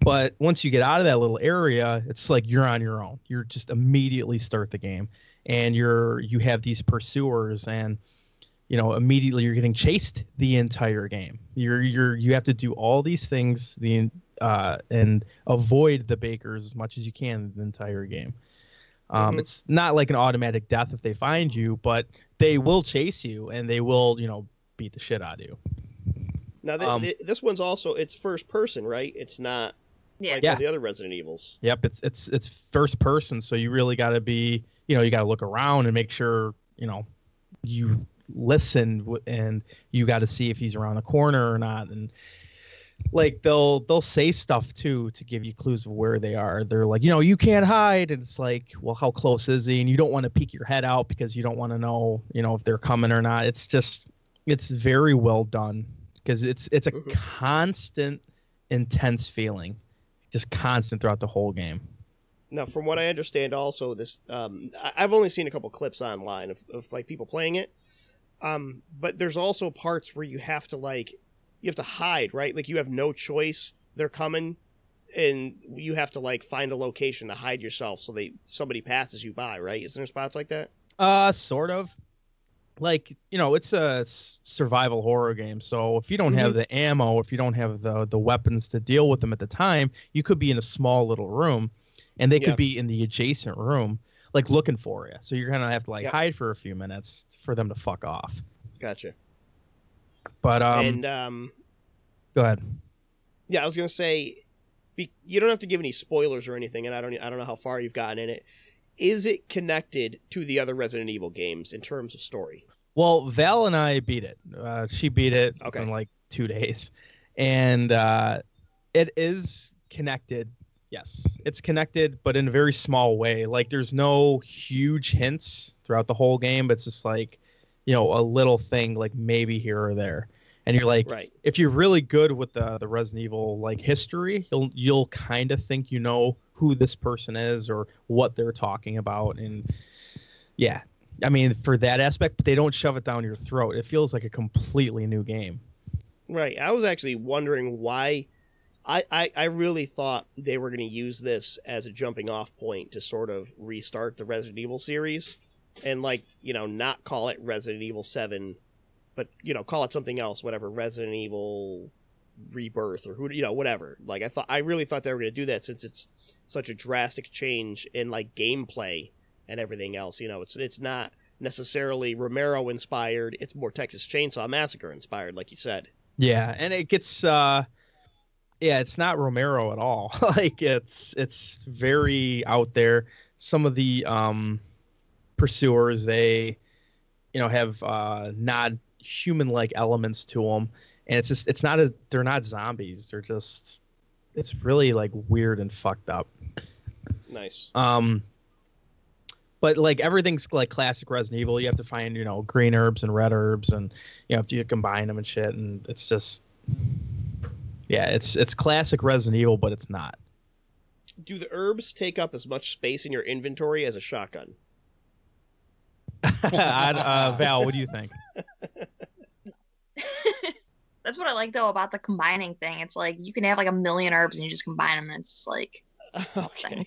but once you get out of that little area, it's like you're on your own. You're just immediately start the game and you're you have these pursuers and you know immediately you're getting chased the entire game you're you're you have to do all these things the uh and avoid the bakers as much as you can the entire game um Mhm. it's not like an automatic death if they find you but they will chase you and they will you know beat the shit out of you Now th- Um, th- this one's also it's first person, right? It's not Yeah. like Yeah. the other Resident Evils. Yep, it's it's it's first person, so you really got to be, you know, you got to look around and make sure, you know, you listen and you got to see if he's around the corner or not and like they'll they'll say stuff too to give you clues of where they are. They're like, you know, you can't hide and it's like, well, how close is he? And you don't want to peek your head out because you don't want to know, you know, if they're coming or not. It's just it's very well done because it's it's a Mhm. constant intense feeling just constant throughout the whole game. Now, from what I understand, also this um, I- I've only seen a couple clips online of, of like people playing it, um, but there's also parts where you have to like you have to hide, right? Like you have no choice; they're coming, and you have to like find a location to hide yourself so they somebody passes you by, right? Isn't there spots like that? Uh, sort of. Like you know, it's a survival horror game. So if you don't have the ammo, if you don't have the the weapons to deal with them at the time, you could be in a small little room, and they Yeah. could be in the adjacent room, like looking for you. So you're gonna have to like Yeah. hide for a few minutes for them to fuck off. Gotcha. But um, and um, go ahead. Yeah, I was gonna say, be, you don't have to give any spoilers or anything, and I don't, I don't know how far you've gotten in it. Is it connected to the other Resident Evil games in terms of story? Well, Val and I beat it. Uh, she beat it Okay. in like two days, and uh, it is connected. Yes, it's connected, but in a very small way. Like there's no huge hints throughout the whole game. But it's just like, you know, a little thing like maybe here or there, and you're like, Right. if you're really good with the the Resident Evil like history, you'll you'll kind of think you know who this person is or what they're talking about, and yeah, I mean for that aspect, but they don't shove it down your throat. It feels like a completely new game. Right. I was actually wondering why. I, I, I really thought they were going to use this as a jumping off point to sort of restart the Resident Evil series and, like, you know, not call it Resident Evil 7, but, you know, call it something else, whatever, Resident Evil Rebirth or who, you know, whatever. Like, I thought, I really thought they were going to do that since it's such a drastic change in, like, gameplay and everything else. You know, it's, it's not necessarily Romero inspired, it's more Texas Chainsaw Massacre inspired, like you said. Yeah, and it gets uh yeah, it's not Romero at all. like it's it's very out there. Some of the um pursuers they you know have uh not human like elements to them and it's just it's not a they're not zombies. They're just it's really like weird and fucked up. Nice. Um, but like everything's like classic Resident Evil. You have to find you know green herbs and red herbs, and you have to you combine them and shit. And it's just, yeah, it's it's classic Resident Evil, but it's not. Do the herbs take up as much space in your inventory as a shotgun? Uh, Val, what do you think? That's what I like though about the combining thing. It's like you can have like a million herbs and you just combine them, and it's like okay.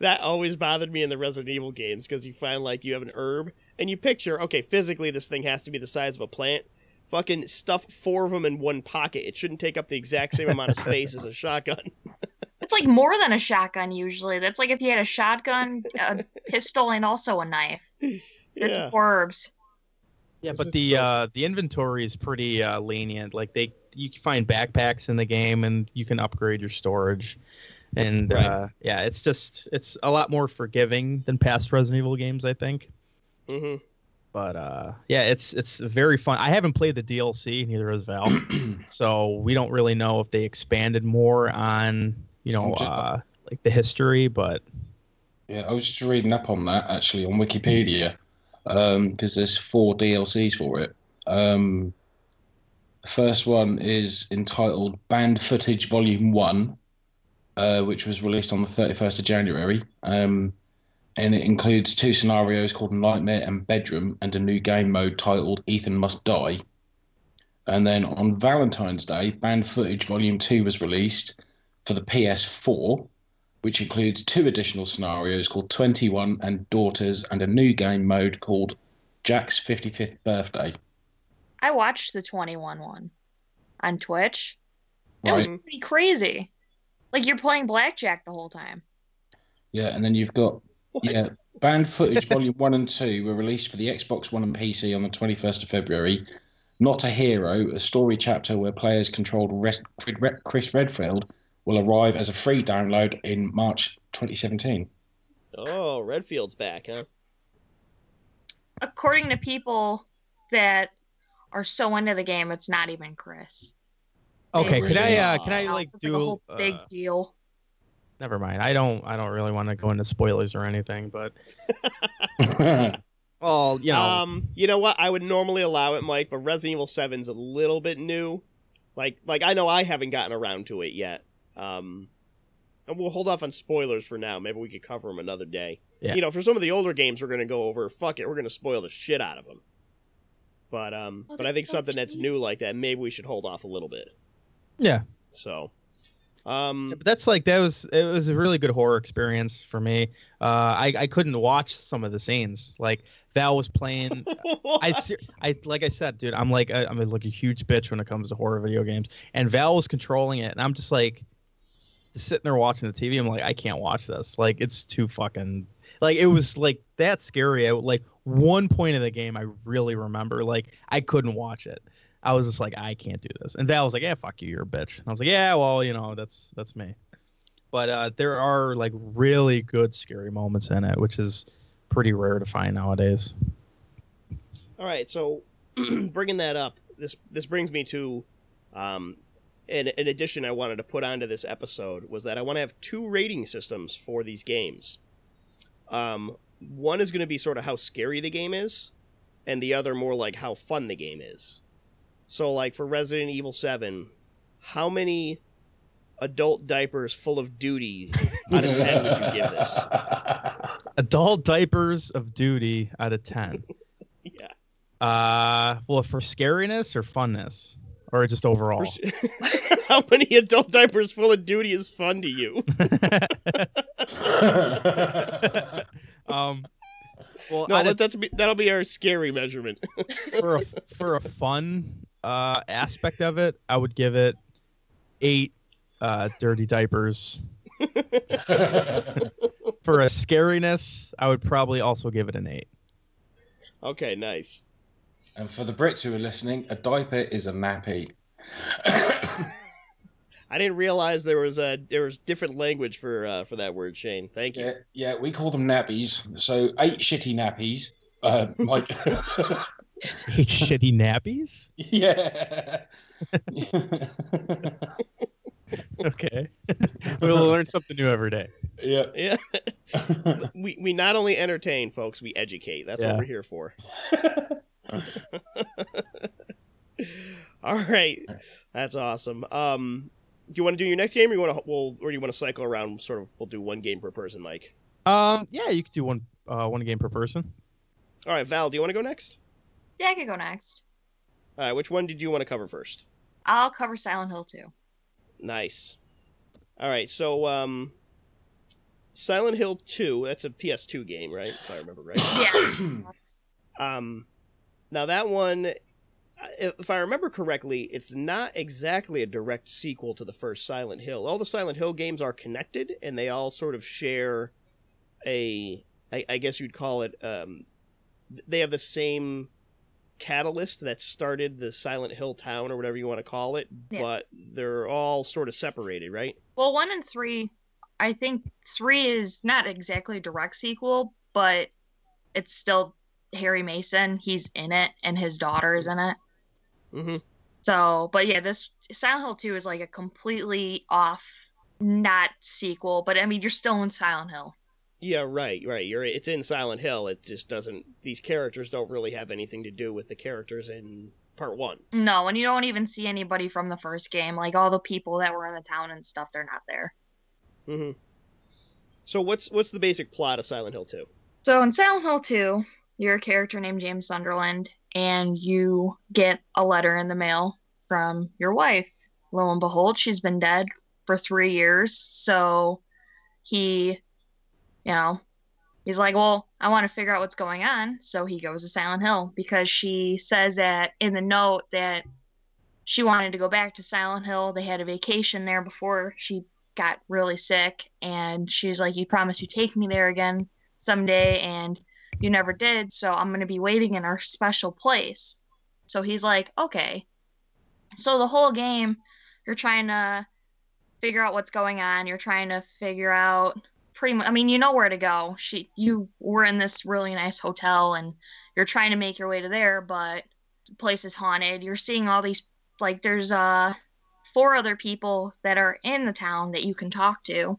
That always bothered me in the Resident Evil games because you find like you have an herb and you picture, okay, physically this thing has to be the size of a plant. Fucking stuff four of them in one pocket. It shouldn't take up the exact same amount of space as a shotgun. it's like more than a shotgun usually. That's like if you had a shotgun, a pistol, and also a knife. That's yeah. four herbs. Yeah, but the so- uh, the inventory is pretty uh, lenient. Like they, you can find backpacks in the game, and you can upgrade your storage. And Right. uh, yeah, it's just it's a lot more forgiving than past Resident Evil games, I think. hmm but uh yeah it's it's very fun i haven't played the dlc neither has val so we don't really know if they expanded more on you know just- uh like the history but Yeah, I was just reading up on that actually on Wikipedia. Because there's four DLCs for it. Um, the first one is entitled Banned Footage Volume One, uh, which was released on the 31st of January. Um, and it includes two scenarios called Nightmare and Bedroom, and a new game mode titled Ethan Must Die. And then on Valentine's Day, Banned Footage Volume 2 was released for the PS4, which includes two additional scenarios called 21 and Daughters, and a new game mode called Jack's 55th Birthday. I watched the 21 one on Twitch. It was pretty crazy. Like you're playing blackjack the whole time. Yeah, and then you've got What? Yeah, Banned Footage Volume 1 and 2 were released for the Xbox One and PC on the 21st of February. Not a Hero, a story chapter where players controlled Chris Redfield, will arrive as a free download in March 2017. Oh, Redfield's back, huh? According to people that are so into the game, it's not even Chris. Okay, They could I uh can I It's like like do a whole big uh, deal. never mind. I don't I don't really want to go into spoilers or anything, but well, you know, Um, you know what? I would normally allow it, Mike, but Resident Evil 7's a little bit new. Like, like I know I haven't gotten around to it yet. Um, and we'll hold off on spoilers for now. Maybe we could cover them another day. Yeah. You know, for some of the older games we're gonna go over, fuck it, we're gonna spoil the shit out of them. But um, Oh, but I think so something that's new like that, maybe we should hold off a little bit. yeah. So, um, Yeah, but that's like that was it was a really good horror experience for me. Uh, I I couldn't watch some of the scenes. Like Val was playing. I I like I said, dude. I'm like a, I'm like a huge bitch when it comes to horror video games. And Val was controlling it, and I'm just like just sitting there watching the TV. I'm like, I can't watch this. Like it's too fucking like it was like that scary. I like one point of the game I really remember. Like I couldn't watch it. I was just like, I can't do this. And Val was like, Yeah, fuck you, you're a bitch. And I was like, Yeah, well, you know, that's that's me. But uh, there are like really good scary moments in it, which is pretty rare to find nowadays. All right, so bringing that up, this this brings me to, um, an addition I wanted to put onto this episode was that I want to have two rating systems for these games. Um, one is going to be sort of how scary the game is, and the other more like how fun the game is. So, like for Resident Evil Seven, how many adult diapers full of duty out of ten would you give this? Adult diapers of duty out of 10. Yeah, Uh, well, for scariness or funness, or just overall. How many adult diapers full of duty is fun to you? um, well, No, of- that's be, that'll be our scary measurement. for a, for a fun uh, aspect of it, I would give it eight uh, dirty diapers. For a scariness, I would probably also give it an eight. okay, nice. And for the Brits who are listening, a diaper is a nappy. I didn't realize there was a there was different language for uh, for that word, Shane. Thank you. yeah, yeah, we call them nappies. So eight shitty nappies. Uh, Mike. Eight shitty nappies? yeah. Okay. we'll learn something new every day. yeah. Yeah, we we not only entertain, folks, we educate. That's Yeah. what we're here for. All right, that's awesome. Um, do you want to do your next game, or you want to, we'll, or do you want to cycle around? Sort of, we'll do one game per person, Mike. Um, yeah, you could do one uh, one game per person. All right, Val, do you want to go next? Yeah, I could go next. All right, which one did you want to cover first? I'll cover Silent Hill 2. Nice. All right, so um, Silent Hill Two. That's a PS2 game, right? If I remember right. Yeah. Um, now that one, if I remember correctly, it's not exactly a direct sequel to the first Silent Hill. All the Silent Hill games are connected, and they all sort of share a, I, I guess you'd call it. Um, they have the same catalyst that started the Silent Hill town or whatever you want to call it, Yeah. but they're all sort of separated, right? Well, one and three, I think three is not exactly a direct sequel, but it's still Harry Mason. He's in it, and his daughter is in it. Mm-hmm. So, but yeah, this Silent Hill 2 is like a completely off, not sequel, but I mean, you're still in Silent Hill. Yeah, right, right. You're it's in Silent Hill. It just doesn't. These characters don't really have anything to do with the characters in Part One. No, and you don't even see anybody from the first game. Like all the people that were in the town and stuff, they're not there. hmm So what's what's the basic plot of Silent Hill Two? So in Silent Hill 2, you're a character named James Sunderland, and you get a letter in the mail from your wife. Lo and behold, she's been dead for three years. So he, you know, he's like, Well, I want to figure out what's going on. So he goes to Silent Hill because she says that in the note that she wanted to go back to Silent Hill. They had a vacation there before she got really sick. And she's like, You promise you take me there again someday and you never did so i'm going to be waiting in our special place. So he's like okay. So the whole game you're trying to figure out what's going on. You're trying to figure out pretty much i mean you know where to go. She you were in this really nice hotel and you're trying to make your way to there but the place is haunted. You're seeing all these like there's uh four other people that are in the town that you can talk to.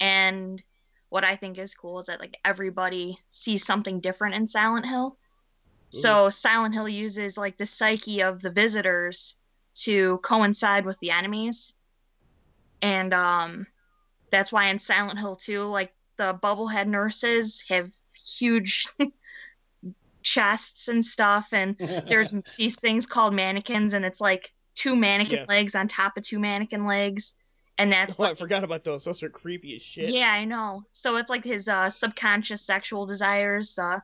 And what I think is cool is that like everybody sees something different in Silent Hill. So Silent Hill uses like the psyche of the visitors to coincide with the enemies. And um that's why in Silent Hill 2 like the bubblehead nurses have huge chests and stuff and there's these things called mannequins and it's like two mannequin Yeah. legs on top of two mannequin legs and that's Oh, I forgot about those. Those are creepy as shit. yeah, I know. So it's like his uh, subconscious sexual desires. Uh,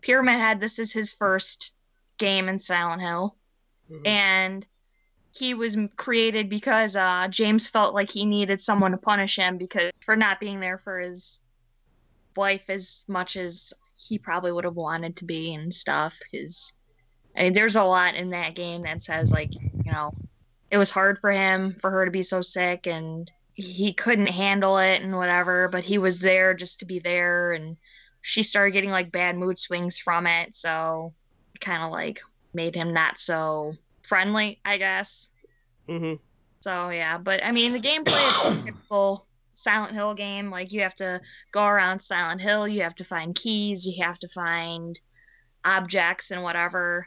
Pyramid Head, this is his first game in Silent Hill. Mhm. And he was created because uh, James felt like he needed someone to punish him because for not being there for his wife as much as he probably would have wanted to be and stuff. His, I mean, there's a lot in that game that says like, you know, it was hard for him for her to be so sick and he couldn't handle it and whatever, but he was there just to be there and she started getting like bad mood swings from it, so it kind of like made him not so friendly, I guess. Mhm. So yeah, but I mean the gameplay is typical Silent Hill game. Like you have to go around Silent Hill, you have to find keys, you have to find objects and whatever.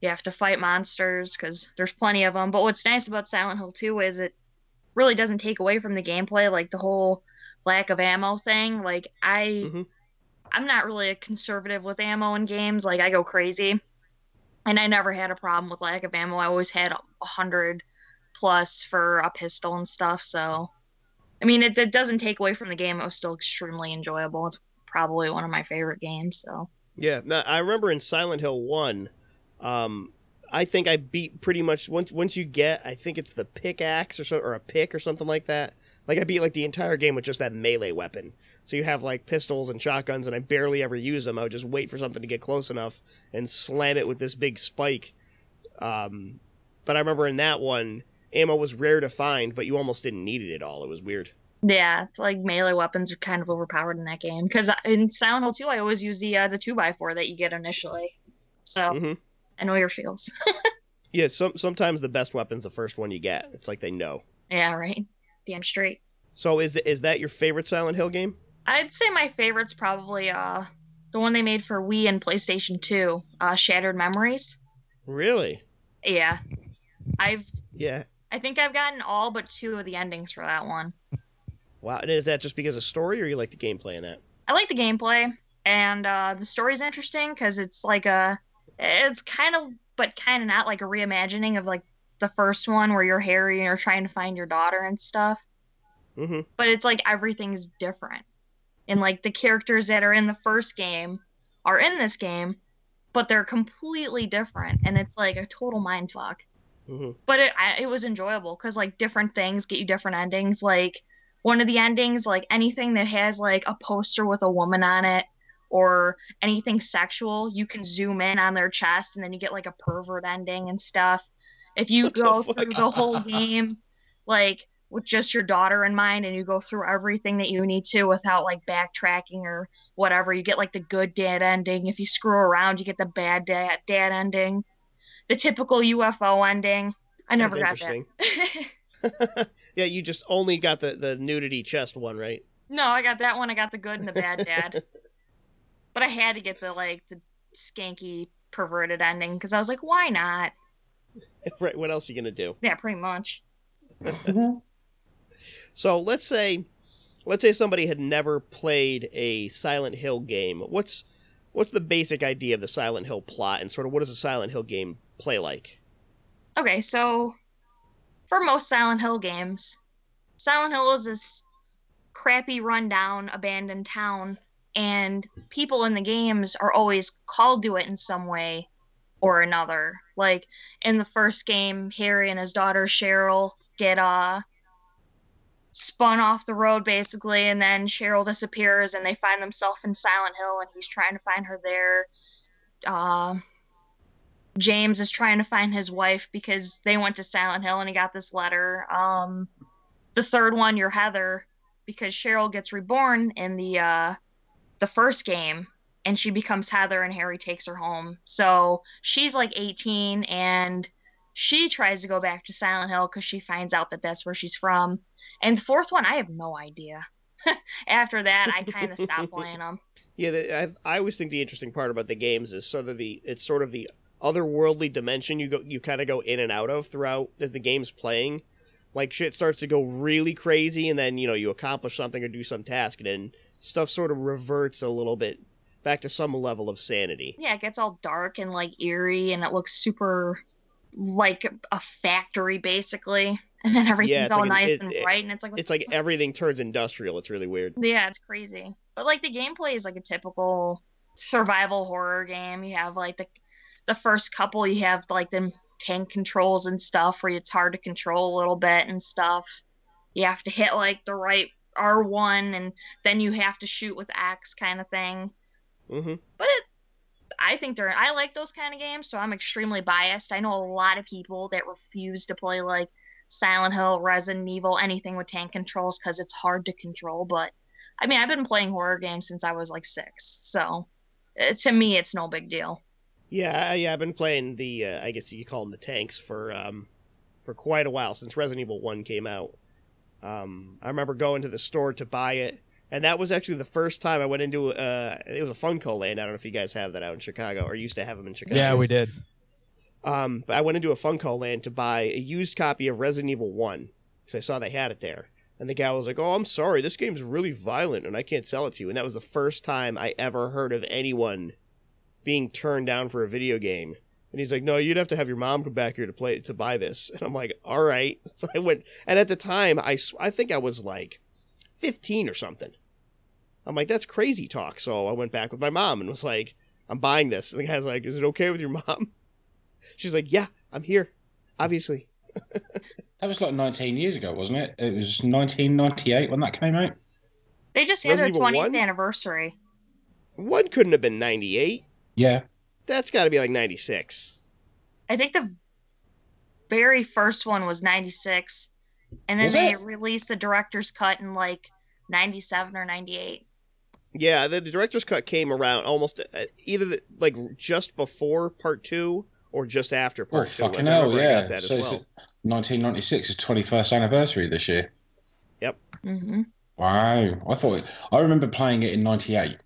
You have to fight monsters because there's plenty of them. But what's nice about Silent Hill 2 is it really doesn't take away from the gameplay, like the whole lack of ammo thing. Like I, Mhm. I'm not really a conservative with ammo in games. Like I go crazy, and I never had a problem with lack of ammo. I always had a hundred plus for a pistol and stuff. So, I mean, it, it doesn't take away from the game. It was still extremely enjoyable. It's probably one of my favorite games. So. Yeah, now, I remember in Silent Hill One, um, I think I beat pretty much once. Once you get, I think it's the pickaxe or so, or a pick or something like that. Like I beat like the entire game with just that melee weapon. So you have like pistols and shotguns, and I barely ever use them. I would just wait for something to get close enough and slam it with this big spike. Um, but I remember in that one, ammo was rare to find, but you almost didn't need it at all. It was weird. Yeah, it's like melee weapons are kind of overpowered in that game. Because in Silent Hill 2, I always use the uh, the two x four that you get initially. So hmm I know your feels. Yeah, some sometimes the best weapon's the first one you get. It's like they know. yeah, right. Damn straight. So is is that your favorite Silent Hill game? I'd say my favorite's probably uh the one they made for Wii and PlayStation 2, uh, Shattered Memories. Really? Yeah, I've Yeah. I think I've gotten all but two of the endings for that one. Wow. And is that just because of story, or you like the gameplay in that? I like the gameplay and uh, the story's interesting because it's like a, it's kind of, but kind of not like a reimagining of like the first one where you're Harry and you're trying to find your daughter and stuff. Mm-hmm. But it's like everything's different, and like the characters that are in the first game are in this game, but they're completely different, and it's like a total mind fuck Mm-hmm. but it I, it was enjoyable because like different things get you different endings. Like one of the endings, like anything that has like a poster with a woman on it or anything sexual, you can zoom in on their chest and then you get like a pervert ending and stuff. If you What go fuck? through the whole game, like with just your daughter in mind and you go through everything that you need to without like backtracking or whatever, you get like the good dad ending. If you screw around, you get the bad dad dad ending. The typical UFO ending. I never That's got that. yeah, you just only got the the nudity chest one, right? No, I got that one. I got the good and the bad dad. but I had to get the like the skanky perverted ending because I was like, why not? right. What else are you gonna do? Yeah, pretty much. Mm-hmm. So let's say, let's say somebody had never played a Silent Hill game. What's what's the basic idea of the Silent Hill plot, and sort of what does a Silent Hill game play like? Okay, so for most Silent Hill games, Silent Hill is this crappy, rundown, abandoned town, and people in the games are always called to it in some way or another. Like in the first game, Harry and his daughter Cheryl get uh spun off the road basically, and then Cheryl disappears, and they find themselves in Silent Hill, and he's trying to find her there. Uh, James is trying to find his wife because they went to Silent Hill and he got this letter. Um, the third one, you're Heather, because Cheryl gets reborn in the uh, the first game, and she becomes Heather, and Harry takes her home. So she's like 18, and she tries to go back to Silent Hill because she finds out that that's where she's from. And the fourth one, I have no idea. After that, I kind of stopped playing them. Yeah, the, I, I always think the interesting part about the games is sort of the it's sort of the otherworldly dimension you go you kind of go in and out of throughout as the game's playing. Like shit starts to go really crazy, and then you know you accomplish something or do some task, and then stuff sort of reverts a little bit back to some level of sanity. Yeah, it gets all dark and like eerie, and it looks super like a factory basically. And then everything's it's all like an- nice it- and bright, and it's like, It's like everything turns industrial. It's really weird. Yeah, it's crazy. But like the gameplay is like a typical survival horror game. You have like the the first couple you have like them tank controls and stuff where it's hard to control a little bit and stuff. You have to hit like the right R1 and then you have to shoot with X kind of thing. hmm But it I think they're I like those kind of games, so I'm extremely biased. I know a lot of people that refuse to play like Silent Hill, Resident Evil, anything with tank controls because it's hard to control. But I mean, I've been playing horror games since I was like six, so uh, to me, it's no big deal. Yeah, yeah. I've been playing the uh, I guess you could call them the tanks for um for quite a while since Resident Evil One came out. Um, I remember going to the store to buy it, and that was actually the first time I went into uh it was a FuncoLand. I don't know if you guys have that out in Chicago or used to have them in Chicago. Yeah, we did. Um, but I went into a FuncoLand to buy a used copy of Resident Evil One because I saw they had it there. And the guy was like, "Oh, I'm sorry, this game's really violent, and I can't sell it to you." And that was the first time I ever heard of anyone being turned down for a video game. And he's like, "No, you'd have to have your mom come back here to play to buy this." And I'm like, "All right." So I went, and at the time, I sw- I think I was like 15 or something. I'm like, "That's crazy talk." So I went back with my mom and was like, "I'm buying this." And the guy's like, "Is it okay with your mom?" She's like, "Yeah, I'm here, obviously." That was like 19 years ago, wasn't it? It was 1998 when that came out. They just had Resident their 20th 1? anniversary. One couldn't have been 98. Yeah. That's got to be like 96. I think the very first one was 96, and then Was they it? released the director's cut in like 97 or 98. Yeah, the, the director's cut came around almost uh, either the, like just before part two or just after Oh, part two. fucking hell, yeah. that So as it's 1996 is 21st anniversary this year. hmm Wow. I thought, I remember playing it in 98.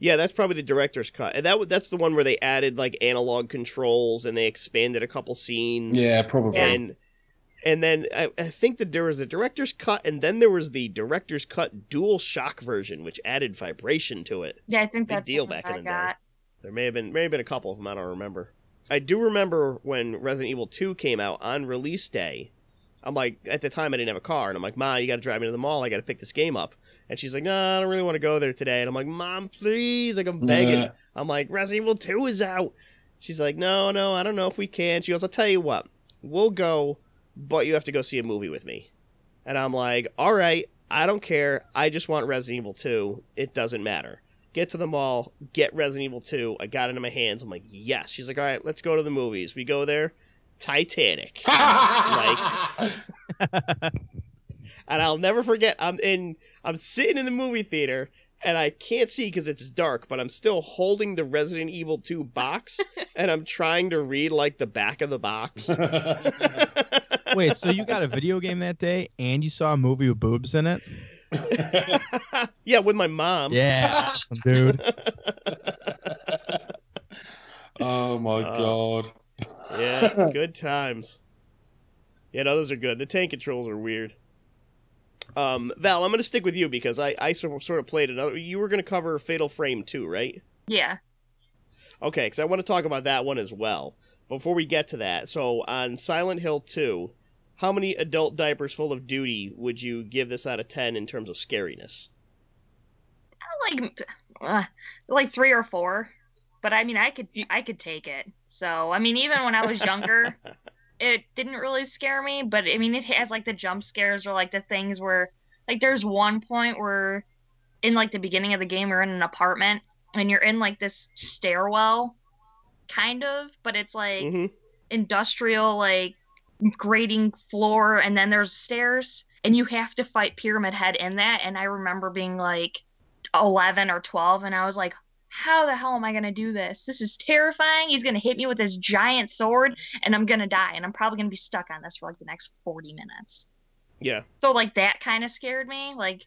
Yeah, that's probably the director's cut, and that that's the one where they added like analog controls and they expanded a couple scenes. Yeah, probably. and and then I, I think that there was a director's cut, and then there was the director's cut dual shock version, which added vibration to it. Yeah, I think Big that's deal the one back in I the day. There may have been may have been a couple of them. I don't remember. I do remember when Resident Evil 2 came out on release day. I'm like, at the time I didn't have a car, and I'm like, Ma, you got to drive me to the mall. I got to pick this game up. And she's like, No, I don't really want to go there today. And I'm like, Mom, please, like I'm begging. Nah. I'm like, Resident Evil 2 is out. She's like, No, no, I don't know if we can. She goes, I'll tell you what, we'll go, but you have to go see a movie with me. And I'm like, All right, I don't care. I just want Resident Evil 2. It doesn't matter get to the mall, get Resident Evil 2. I got it in my hands. I'm like, yes. She's like, all right, let's go to the movies. We go there, Titanic. like, And I'll never forget, I'm in, I'm sitting in the movie theater and I can't see because it's dark, but I'm still holding the Resident Evil 2 box and I'm trying to read like the back of the box. Wait, so you got a video game that day and you saw a movie with boobs in it? yeah, with my mom. Yeah, awesome, dude. oh my Uh, god. yeah, good times. Yeah, no, those are good. The tank controls are weird. Um, Val, I'm going to stick with you because I, I sort of- played another. You were going to cover Fatal Frame 2, right? Yeah. Okay, because I want to talk about that one as well. Before we get to that, so on Silent Hill 2, how many adult diapers full of duty would you give this out of 10 in terms of scariness? like uh, like three or four but i mean i could I could take it so i mean even when i was younger it didn't really scare me but i mean it has like the jump scares or like the things where like there's one point where in like the beginning of the game we're in an apartment and you're in like this stairwell kind of but it's like hmm industrial like grading floor and then there's stairs and you have to fight pyramid head in that. And i remember being like 11 or 12 and i was like how the hell am i going to do this? This is terrifying. He's going to hit me with this giant sword and i'm going to die and i'm probably going to be stuck on this for like the next 40 minutes. Yeah. so like that kind of scared me. Like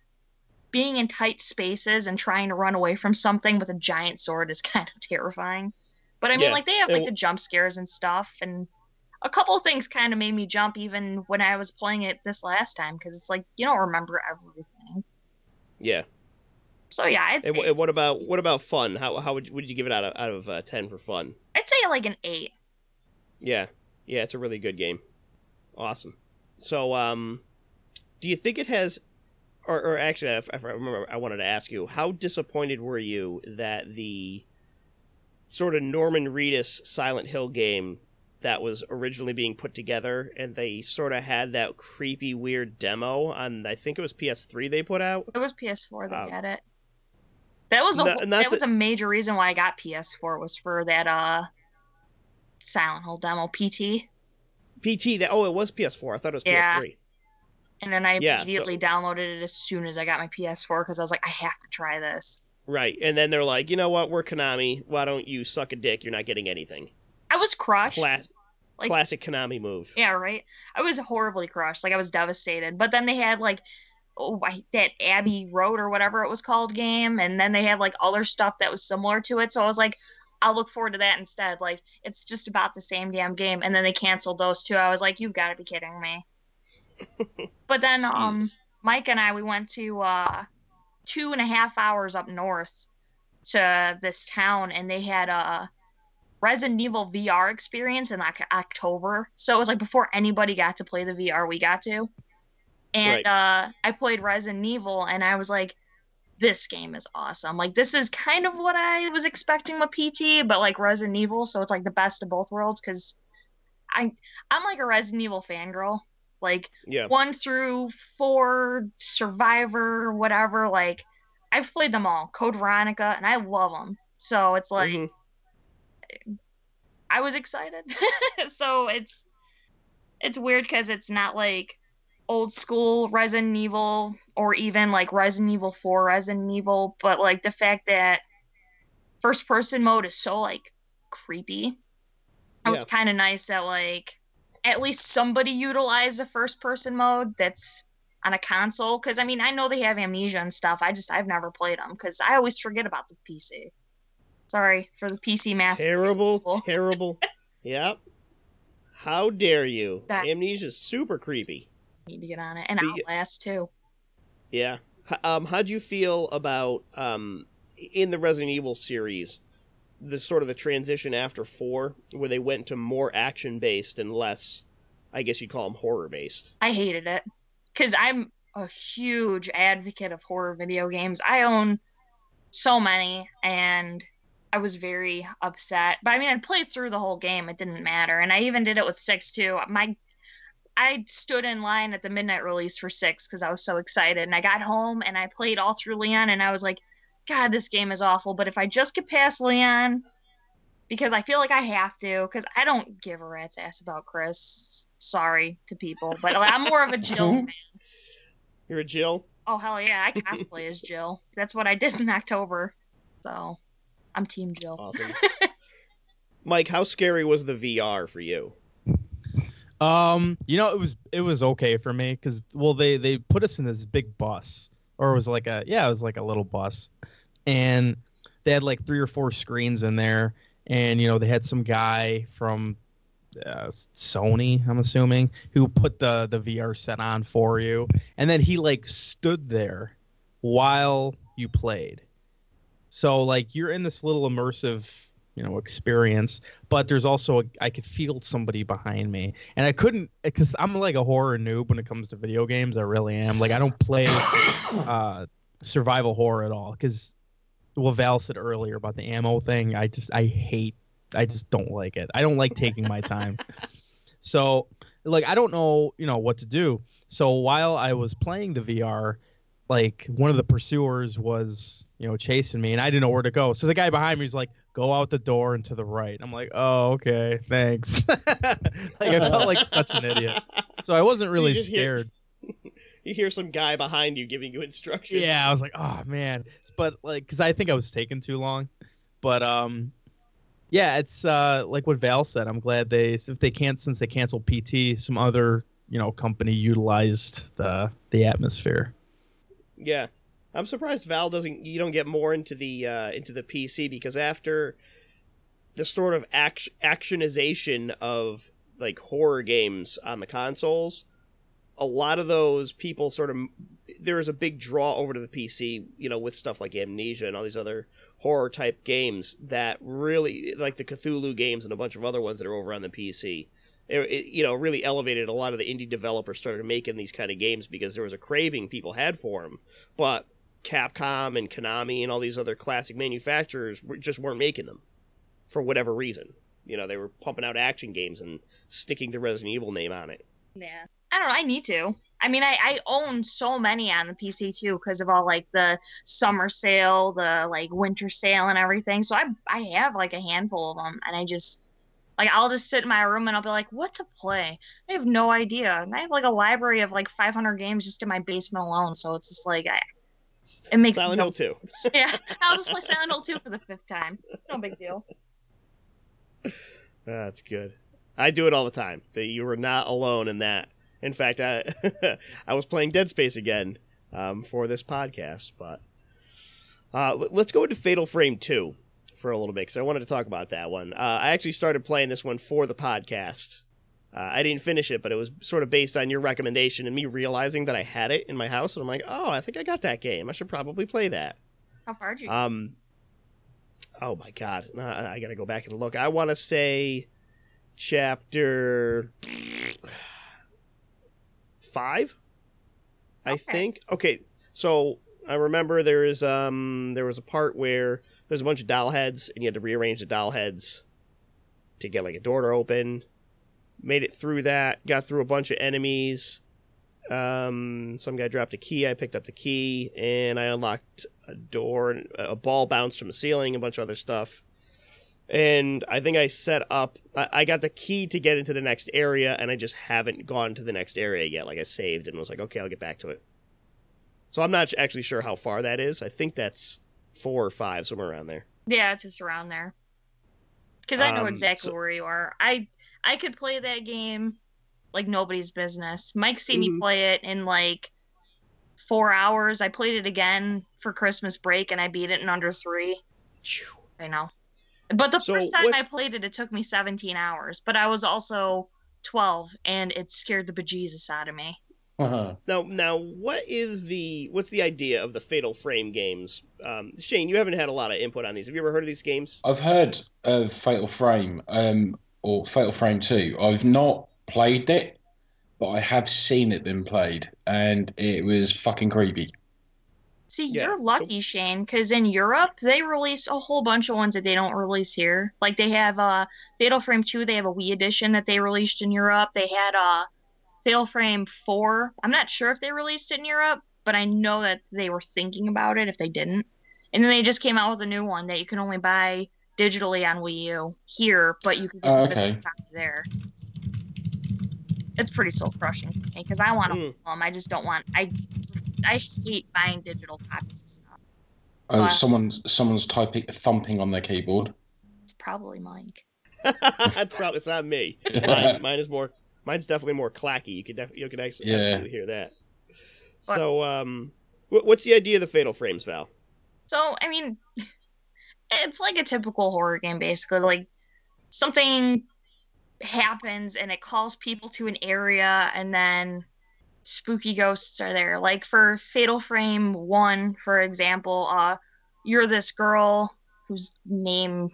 being in tight spaces and trying to run away from something with a giant sword is kind of terrifying. But i mean Yeah, like they have like the jump scares and stuff and a couple of things kind of made me jump even when i was playing it this last time because it's like you don't remember everything. Yeah. So yeah i'd And, and what about what about fun? How how would you, would you give it out of out of uh, 10 for fun? I'd say like an eight Yeah. Yeah, it's a really good game. Awesome. So, um, do you think it has, or, or actually, if, if I remember, I wanted to ask you, how disappointed were you that the sort of Norman Reedus Silent Hill game that was originally being put together, and they sort of had that creepy, weird demo on, I think it was PS3 they put out? it was ps4 that Um, got it that was a no- that was a major reason why i got ps4 was for that uh silent hill demo pt PT, that, oh, it was PS4. I thought it was Yeah. PS3. and then i Yeah, so- immediately downloaded it as soon as i got my ps4 because i was like i have to try this Right. And then they're like, you know what? We're Konami. Why don't you suck a dick? You're not getting anything. i was crushed Class- Like- classic Konami move. Yeah, right. I was horribly crushed. Like I was devastated. But then they had like oh, that Abbey Road or whatever it was called game, and then they had like other stuff that was similar to it. So I was like, I'll look forward to that instead. Like it's just about the same damn game. And then they canceled those two. I was like, you've got to be kidding me. but then um, Mike and I we went to uh, two and a half hours up north to this town, and they had a Resident Evil VR experience in like October. So it was like before anybody got to play the VR, we got to. And Right. uh, I played Resident Evil, and I was like, this game is awesome. Like this is kind of what I was expecting with PT, but like Resident Evil, so it's like the best of both worlds because I I'm like a Resident Evil fangirl. Like Yeah. one through four, Survivor, whatever. Like, I've played them all, Code Veronica, and I love them. So it's like Mhm. I was excited. so it's it's weird because it's not like old school Resident Evil or even like Resident Evil 4 Resident Evil, but like the fact that first person mode is so like creepy. So It's kind of nice that like at least somebody utilized the first person mode that's on a console because I mean I know they have amnesia and stuff. I just I've never played them because I always forget about the PC. Sorry for the PC math. Terrible, terrible. yep. How dare you? That- Amnesia's super creepy. Need to get on it and The- Outlast too. Yeah. H- Um, how'd you feel about um in the Resident Evil series, the sort of the transition after four, where they went to more action based and less, I guess you'd call them horror based. I hated it because I'm a huge advocate of horror video games. I own so many, and I was very upset. But I mean, I played through the whole game; it didn't matter. And I even did it with six too. My I stood in line at the midnight release for six because I was so excited. And I got home and I played all through Leon, and I was like, God, this game is awful. But if I just get past Leon, because I feel like I have to, because I don't give a rat's ass about Chris. Sorry to people, but I'm more of a Jill fan. You're a Jill. Oh hell yeah, I cosplay as Jill. That's what I did in October. So I'm Team Jill. Awesome. Mike, how scary was the VR for you? Um, you know, it was it was okay for me because well, they they put us in this big bus or it was like a yeah, it was like a little bus, and they had like three or four screens in there, and you know they had some guy from uh, Sony, I'm assuming, who put the the VR set on for you, and then he like stood there while you played. So like you're in this little immersive, you know, experience, but there's also a, I could feel somebody behind me, and I couldn't because I'm like a horror noob when it comes to video games. I really am. Like I don't play uh, survival horror at all because well Val said earlier about the ammo thing, I just I hate I just don't like it. I don't like taking my time. so like I don't know, you know, what to do. So while I was playing the VR, like one of the pursuers was, you know, chasing me and I didn't know where to go. So the guy behind me was like, go out the door and to the right. I'm like, oh, okay, thanks. like I felt like such an idiot. So I wasn't So really hear- scared. You hear some guy behind you giving you instructions. Yeah, I was like, oh man, but like, cause I think I was taking too long, but um, yeah, it's uh like what Val said. I'm glad they if they can't since they canceled PT, some other you know company utilized the the atmosphere. Yeah, I'm surprised Val doesn't. You don't get more into the uh, into the PC because after the sort of act- actionization of like horror games on the consoles, a lot of those people sort of there is a big draw over to the PC. You know, with stuff like Amnesia and all these other horror type games that really like the Cthulhu games and a bunch of other ones that are over on the PC. It, it, you know, really elevated a lot of the indie developers started making these kind of games because there was a craving people had for them but Capcom and Konami and all these other classic manufacturers just weren't making them for whatever reason. You know, they were pumping out action games and sticking the Resident Evil name on it. Yeah. I don't know. I need to. I mean, I, I own so many on the PC too because of all like the summer sale, the like winter sale, and everything. So I I have like a handful of them, and I just like I'll just sit in my room and I'll be like, what to play? I have no idea. And I have like a library of like 500 games just in my basement alone. So it's just like I It makes Silent no Hill 2. yeah. I'll just play Silent Hill 2 for the fifth time. It's no big deal. That's good. I do it all the time. That You were not alone in that. In fact, I I was playing Dead Space again um, for this podcast, but uh, let's go into Fatal Frame 2 for a little bit because I wanted to talk about that one. Uh, I actually started playing this one for the podcast. Uh, I didn't finish it, but it was sort of based on your recommendation and me realizing that I had it in my house, and I'm like, oh, I think I got that game. I should probably play that. How far did you? Um. Oh my god, Uh, I gotta go back and look. I want to say chapter five. I think. Okay, so I remember there is um there was a part where there's a bunch of doll heads and you had to rearrange the doll heads to get like a door to open. Made it through that. Got through a bunch of enemies. Um, some guy dropped a key. I picked up the key and I unlocked a door. and A ball bounced from the ceiling. A bunch of other stuff. And I think I set up. I I got the key to get into the next area, and I just haven't gone to the next area yet. Like I saved and was like, okay, I'll get back to it. So I'm not actually sure how far that is. I think that's four or five, somewhere around there. Yeah, just around there. Because I know Um, exactly so- where you are. I I could play that game like nobody's business. Mike see me Mhm. play it in like four hours. I played it again for Christmas break and I beat it in under three. I know. But the So first time what- I played it, it took me 17 hours. But I was also 12 and it scared the bejesus out of me. Uh-huh. Now, now, what is the what's the idea of the Fatal Frame games? Um, Shane, you haven't had a lot of input on these. Have you ever heard of these games? I've heard of Fatal Frame, um, or Fatal Frame Two. I've not played it, but I have seen it been played, and it was fucking creepy. See, Yeah, you're lucky, Shane, because in Europe they release a whole bunch of ones that they don't release here. Like they have uh Fatal Frame 2, they have a Wii edition that they released in Europe. They had uh Fatal Frame 4. I'm not sure if they released it in Europe, but I know that they were thinking about it if they didn't. And then they just came out with a new one that you can only buy digitally on Wii U here, but you can get Oh, the okay. physical copy there. It's pretty soul crushing because I want to Mm. them. I just don't want I I hate buying digital copies of stuff. Oh, Wow. someone's someone's typing thumping on their keyboard. It's probably Mike. That's probably it's not me. Mine, mine is more. Mine's definitely more clacky. You could def, you could actually Yeah. absolutely hear that. So, um, What's the idea of the Fatal Frames, Val? So, I mean, it's like a typical horror game, basically. Like, something happens and it calls people to an area, and then spooky ghosts are there. Like, for Fatal Frame 1, for example, uh, you're this girl whose name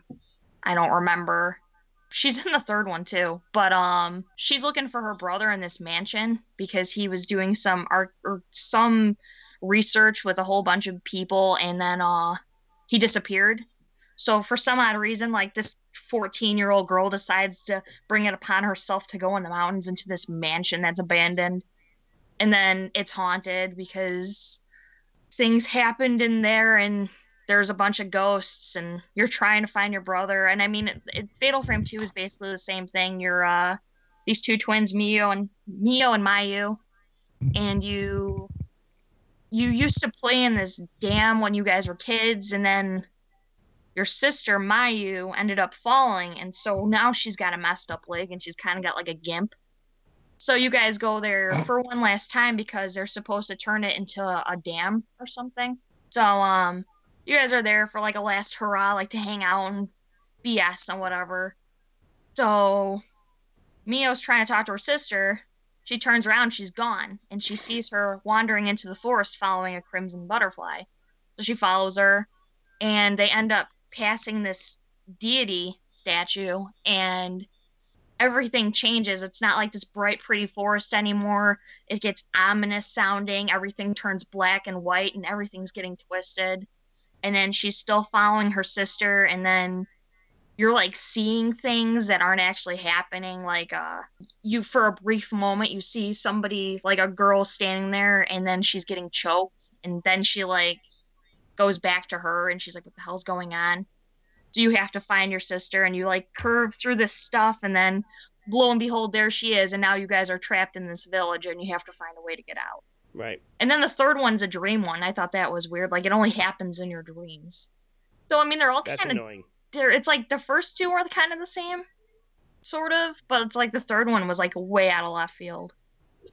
I don't remember. She's in the third one too, but um, she's looking for her brother in this mansion because he was doing some art or some research with a whole bunch of people and then uh he disappeared so for some odd reason like this 14 year old girl decides to bring it upon herself to go in the mountains into this mansion that's abandoned. And then it's haunted because things happened in there and there's a bunch of ghosts and you're trying to find your brother. And i mean it, it, fatal frame 2 is basically the same thing. You're uh these two twins mio and mio and mayu and you you used to play in this dam when you guys were kids. And then your sister mayu ended up falling and so now she's got a messed up leg and she's kind of got like a gimp. So you guys go there for one last time because they're supposed to turn it into a, a dam or something. So um you guys are there for like a last hurrah like to hang out and bs and whatever. So mio's trying to talk to her sister. She turns around, she's gone, and she sees her wandering into the forest following a crimson butterfly. So she follows her, and they end up passing this deity statue, and everything changes. It's not like this bright, pretty forest anymore. It gets ominous sounding. Everything turns black and white, and everything's getting twisted. And then she's still following her sister, and then you're like seeing things that aren't actually happening like uh you for a brief moment you see somebody like a girl standing there and then she's getting choked and then she like goes back to her and she's like what the hell's going on? Do you have to find your sister? And you like curve through this stuff and then lo and behold there she is. And now you guys are trapped in this village and you have to find a way to get out. Right. and then the third one's a dream one. I thought that was weird. Like it only happens in your dreams. So i mean they're all kind of annoying. they're it's like the first two are kind of the same sort of but it's like the third one was like way out of left field.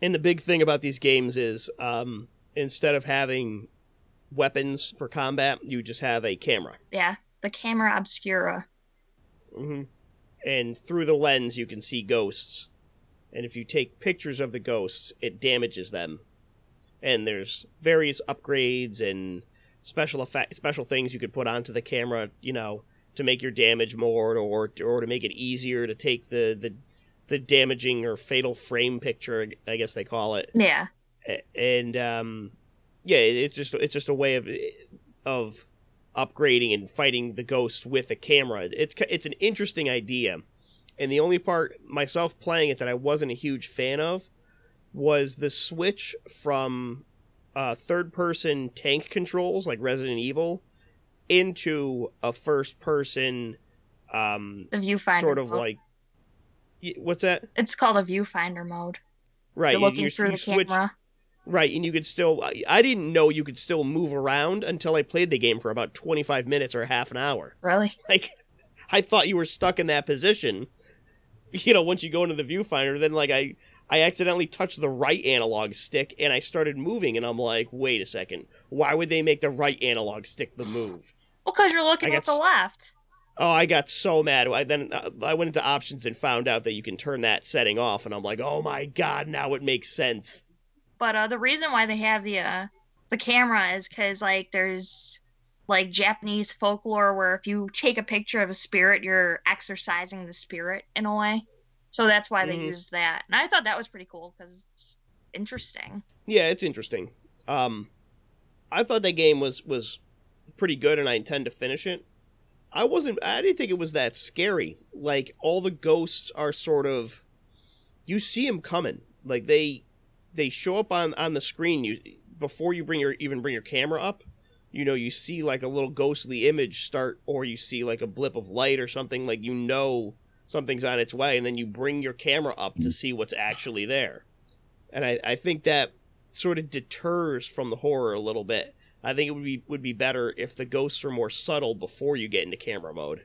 And the big thing about these games is um, instead of having weapons for combat, you just have a camera. yeah the camera obscura hmm And through the lens, you can see ghosts. And if you take pictures of the ghosts, it damages them. And there's various upgrades and special effect, special things you could put onto the camera, you know, to make your damage more, or or to make it easier to take the the the damaging or fatal frame picture, I guess they call it. yeah and um, yeah, it's just it's just a way of of upgrading and fighting the ghost with a camera. It's it's an interesting idea, and the only part myself playing it that I wasn't a huge fan of was the switch from uh, third person tank controls like Resident Evil into a first person um, the viewfinder sort of mode. like what's that it's called a viewfinder mode right you're looking you- through you the switch- camera Right, and you could still. I- didn't know you could still move around until I played the game for about 25 minutes or half an hour. really Like, I thought you were stuck in that position. You know, once you go into the viewfinder, then, like, I. I accidentally touched the right analog stick and I started moving, and I'm like, wait a second. Why would they make the right analog stick the move? well because you're looking I at the s- left Oh, I got so mad. I then uh, I went into options and found out that you can turn that setting off, and I'm like, oh my god, now it makes sense. But uh the reason why they have the uh the camera is because like there's like japanese folklore where if you take a picture of a spirit you're exorcising the spirit in a way so that's why they Mhm. used that and i thought that was pretty cool because it's interesting Yeah, it's interesting. Um, I thought that game was was pretty good, and I intend to finish it. I wasn't. I didn't think it was that scary. Like all the ghosts are sort of, you see them coming. Like they they show up on on the screen. You before you bring your even bring your camera up. You know, you see like a little ghostly image start, or you see like a blip of light or something. Like you know something's on its way, and then you bring your camera up to mm. see what's actually there. And I, I think that sort of deters from the horror a little bit. I think it would be would be better if the ghosts are more subtle before you get into camera mode.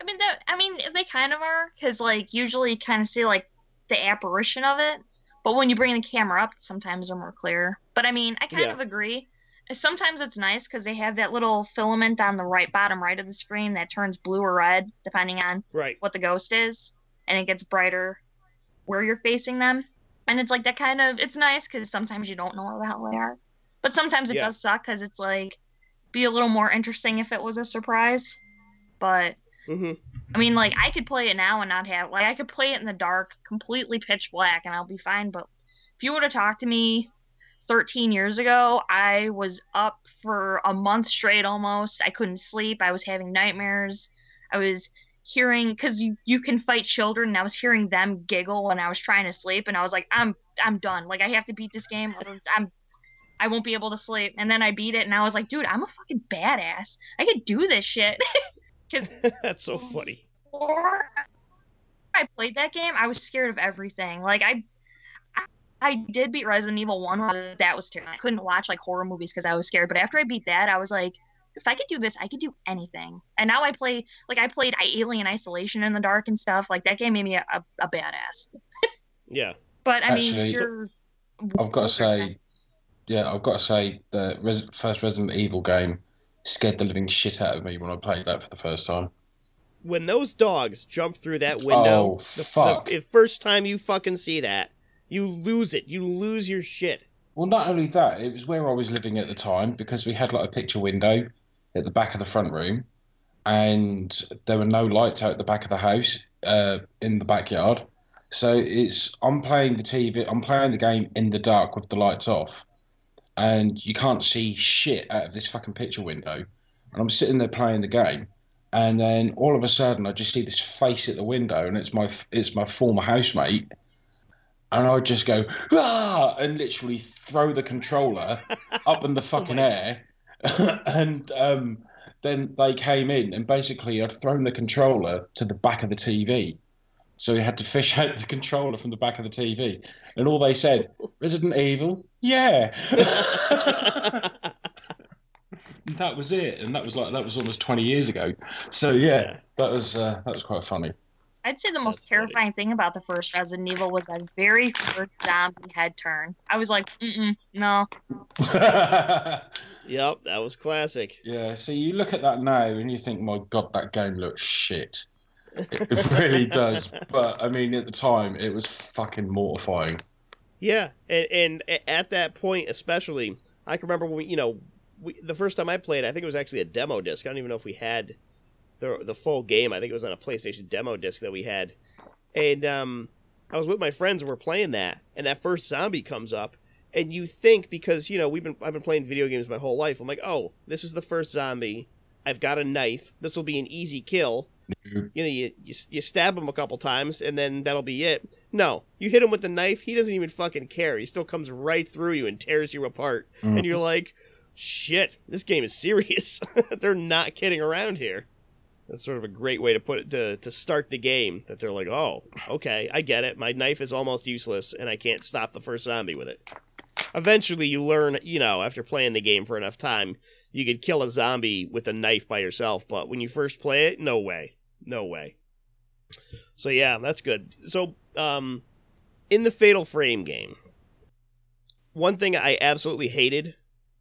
i mean that i mean they kind of are because like usually you kind of see like the apparition of it but when you bring the camera up sometimes they're more clear but i mean i kind Yeah. of agree sometimes it's nice because they have that little filament on the right bottom right of the screen that turns blue or red depending on Right. what the ghost is, and it gets brighter where you're facing them. And it's like that kind of it's nice because sometimes you don't know where the hell they are, but sometimes it Yeah. does suck because it's like be a little more interesting if it was a surprise. But hmm I mean, like I could play it now and not have like I could play it in the dark, completely pitch black, and I'll be fine. But if you would have talked to me 13 years ago, I was up for a month straight almost. I couldn't sleep. I was having nightmares. I was hearing because you, you can fight children, and I was hearing them giggle when I was trying to sleep, and I was like, I'm I'm done. Like I have to beat this game. I'm I won't be able to sleep. And then I beat it, and I was like, dude, I'm a fucking badass. I could do this shit. That's so funny. before I played that game, I was scared of everything. Like I, I, I did beat Resident Evil One. but That was terrible. I couldn't watch like horror movies because I was scared. But after I beat that, I was like, if I could do this, I could do anything. And now I play like I played Alien Isolation in the dark and stuff. Like that game made me a, a, a badass. Yeah. But I mean, you're. I've got to say, yeah, I've got to say the Res- first Resident Evil game scared the living shit out of me when I played that for the first time. When those dogs jump through that window, Oh, the, fuck. the first time you fucking see that, you lose it. You lose your shit. Well, not only that, it was where I was living at the time because we had like a picture window at the back of the front room, and there were no lights out the back of the house uh, in the backyard. So it's I'm playing the TV, I'm playing the game in the dark with the lights off, and you can't see shit out of this fucking picture window. And I'm sitting there playing the game, and then all of a sudden I just see this face at the window, and it's my it's my former housemate, and I just go ah, and literally throw the controller up in the fucking air, and um, then they came in, and basically I'd thrown the controller to the back of the TV, so we had to fish out the controller from the back of the TV, and all they said, "Resident Evil, yeah." that was it, and that was like that was almost twenty years ago. So yeah, Yeah. that was uh, that was quite funny. I'd say the That's most funny. terrifying thing about the first Resident Evil was that very first zombie head turn. I was like, Mm-mm, no, Yep, that was classic. yeah, so you look at that now and you think, my God, that game looks shit. It, really does. But I mean, at the time, it was fucking mortifying. Yeah, and, and at that point, especially, I can remember when we, you know, we, the first time I played, I think it was actually a demo disc. I don't even know if we had the the full game. I think it was on a PlayStation demo disc that we had, and um, I was with my friends and we're playing that, and that first zombie comes up, and you think because you know we've been I've been playing video games my whole life. I'm like, oh, this is the first zombie. I've got a knife. This will be an easy kill. You know, you, you you stab him a couple times, and then that'll be it. No, you hit him with the knife. He doesn't even fucking care. He still comes right through you and tears you apart. Mm. And you're like, shit, this game is serious. they're not kidding around here. That's sort of a great way to put it to to start the game. That they're like, oh, okay, I get it. My knife is almost useless, and I can't stop the first zombie with it. Eventually, you learn, you know, after playing the game for enough time, you could kill a zombie with a knife by yourself. But when you first play it, no way, no way. So yeah, that's good. So, um, in the Fatal Frame game, one thing I absolutely hated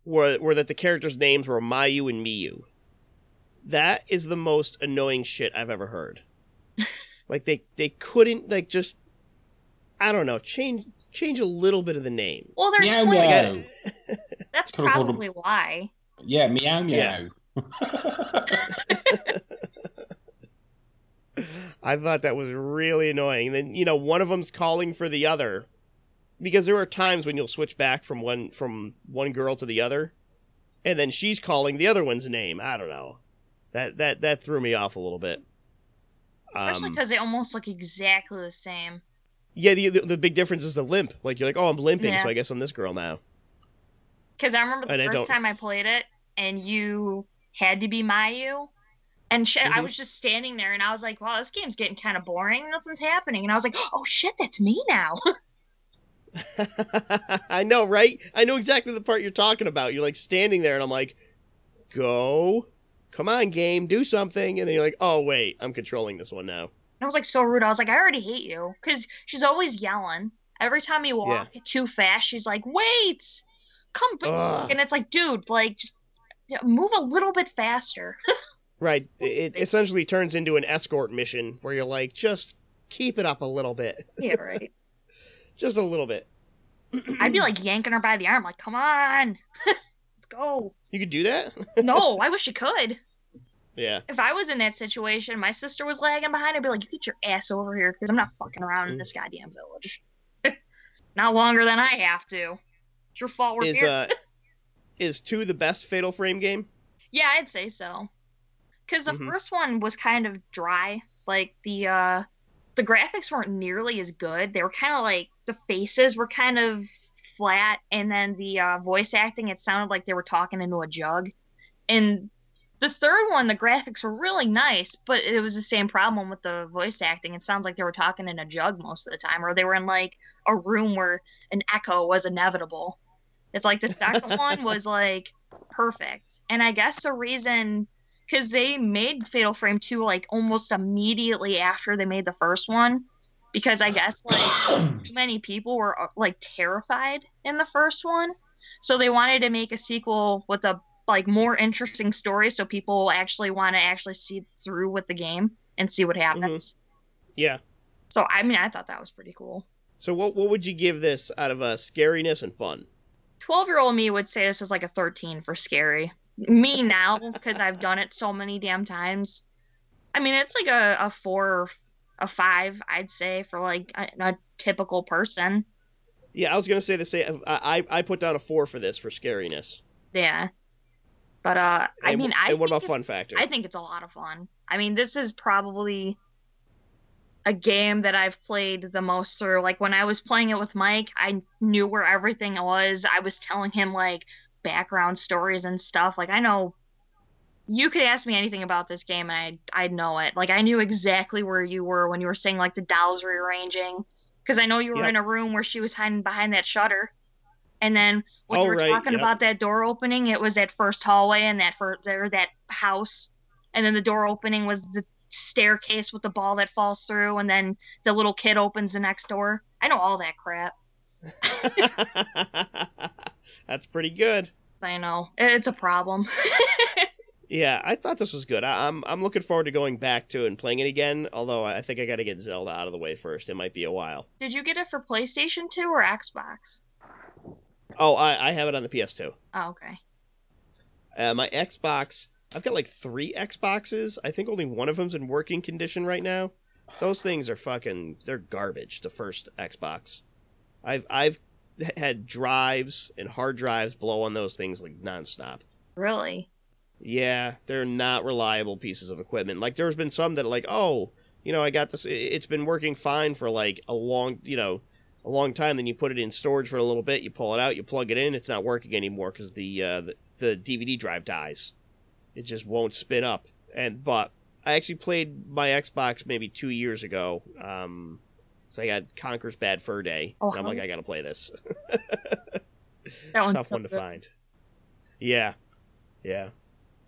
were were that the characters' names were Mayu and Miyu. That is the most annoying shit I've ever heard. like they they couldn't like just I don't know change change a little bit of the name. well, they're Meow twins. meow. That's Could've called 'em- probably why. Yeah, meow Yeah. meow. I thought that was really annoying. And then you know one of them's calling for the other because there are times when you'll switch back from one from one girl to the other, and then she's calling the other one's name. I don't know. That that that threw me off a little bit. Especially Um, because they almost look exactly the same. yeah, the, the the big difference is the limp. Like you're like, oh, I'm limping, Yeah. so I guess I'm this girl now. Because I remember the And first don't- time I played it, and you had to be Mayu, and sh- I mm-hmm. was just standing there, and I was like, "Wow, this game's getting kind of boring. Nothing's happening." And I was like, "Oh shit, that's me now." I know, right? I know exactly the part you're talking about. You're like standing there, and I'm like, go, come on, game, do something. And then you're like, oh wait, I'm controlling this one now. And I was like so rude. I was like, I already hate you. Because she's always yelling. Every time you walk too fast, she's like, wait. come back, Ugh. and it's like, dude, like just move a little bit faster. Right. It essentially turns into an escort mission where you're like, just keep it up a little bit. yeah, right. Just a little bit. I'd be like yanking her by the arm, like, come on, let's go. You could do that? No, I wish you could. yeah. If I was in that situation, my sister was lagging behind, I'd be like, you get your ass over here because I'm not fucking around in this goddamn village. not longer than I have to. It's your fault we're Is here. uh is 2 the best Fatal Frame game? Yeah, I'd say so. Because the Mhm. first one was kind of dry. Like the uh the graphics weren't nearly as good. They were kind of like the faces were kind of flat, and then the uh, voice acting it sounded like they were talking into a jug. And the third one, the graphics were really nice, but it was the same problem with the voice acting. It sounds like they were talking in a jug most of the time, or they were in like a room where an echo was inevitable. It's like the second one was like perfect. And I guess the reason because they made Fatal Frame 2 like almost immediately after they made the first one because I guess like too many people were uh, like terrified in the first one. So they wanted to make a sequel with a like more interesting story so people actually want to actually see through with the game and see what happens. Yeah. So I mean I thought that was pretty cool. So what what would you give this out of uh, scariness and fun? 12 year old me would say this is like a 13 for scary. Me now, because I've done it so many damn times. I mean, it's like a, a four or a five, I'd say, for like a, a typical person. Yeah, I was gonna say the same. I I I put down a four for this for scariness. Yeah. But, uh, I And mean, I. and what about fun factor? I think it's a lot of fun. I mean, this is probably a game that I've played the most through. Like when I was playing it with Mike, I knew where everything was. I was telling him like background stories and stuff. Like I know you could ask me anything about this game and I'd I'd know it. Like I knew exactly where you were when you were saying like the dolls rearranging. Because I know you were Yep. in a room where she was hiding behind that shutter. And then when Oh, you were right, talking yep. about that door opening, it was that first hallway and that for there that house. And then the door opening was the staircase with the ball that falls through, and then the little kid opens the next door. I know all that crap. That's pretty good. I know it's a problem. Yeah, I thought this was good. I, I'm I'm looking forward to going back to it and playing it again. Although I think I got to get Zelda out of the way first. It might be a while. Did you get it for PlayStation 2 or Xbox? Oh, I, I have it on the PS2. Oh, okay. Uh, my Xbox, I've got like three Xboxes. I think only one of them's in working condition right now. Those things are fucking, they're garbage. The first Xbox, I've I've had drives and hard drives blow on those things like nonstop. Really? Yeah, they're not reliable pieces of equipment. Like there's been some that are like, oh, you know, I got this. It's been working fine for like a long, you know, a long time. Then you put it in storage for a little bit. You pull it out. You plug it in. It's not working anymore because the, uh, the the DVD drive dies. It just won't spin up. And but I actually played my Xbox maybe two years ago. Um, so I got Conker's Bad Fur Day. Oh, and I'm like, I gotta play this. That one's Tough so one to good. find. Yeah, yeah.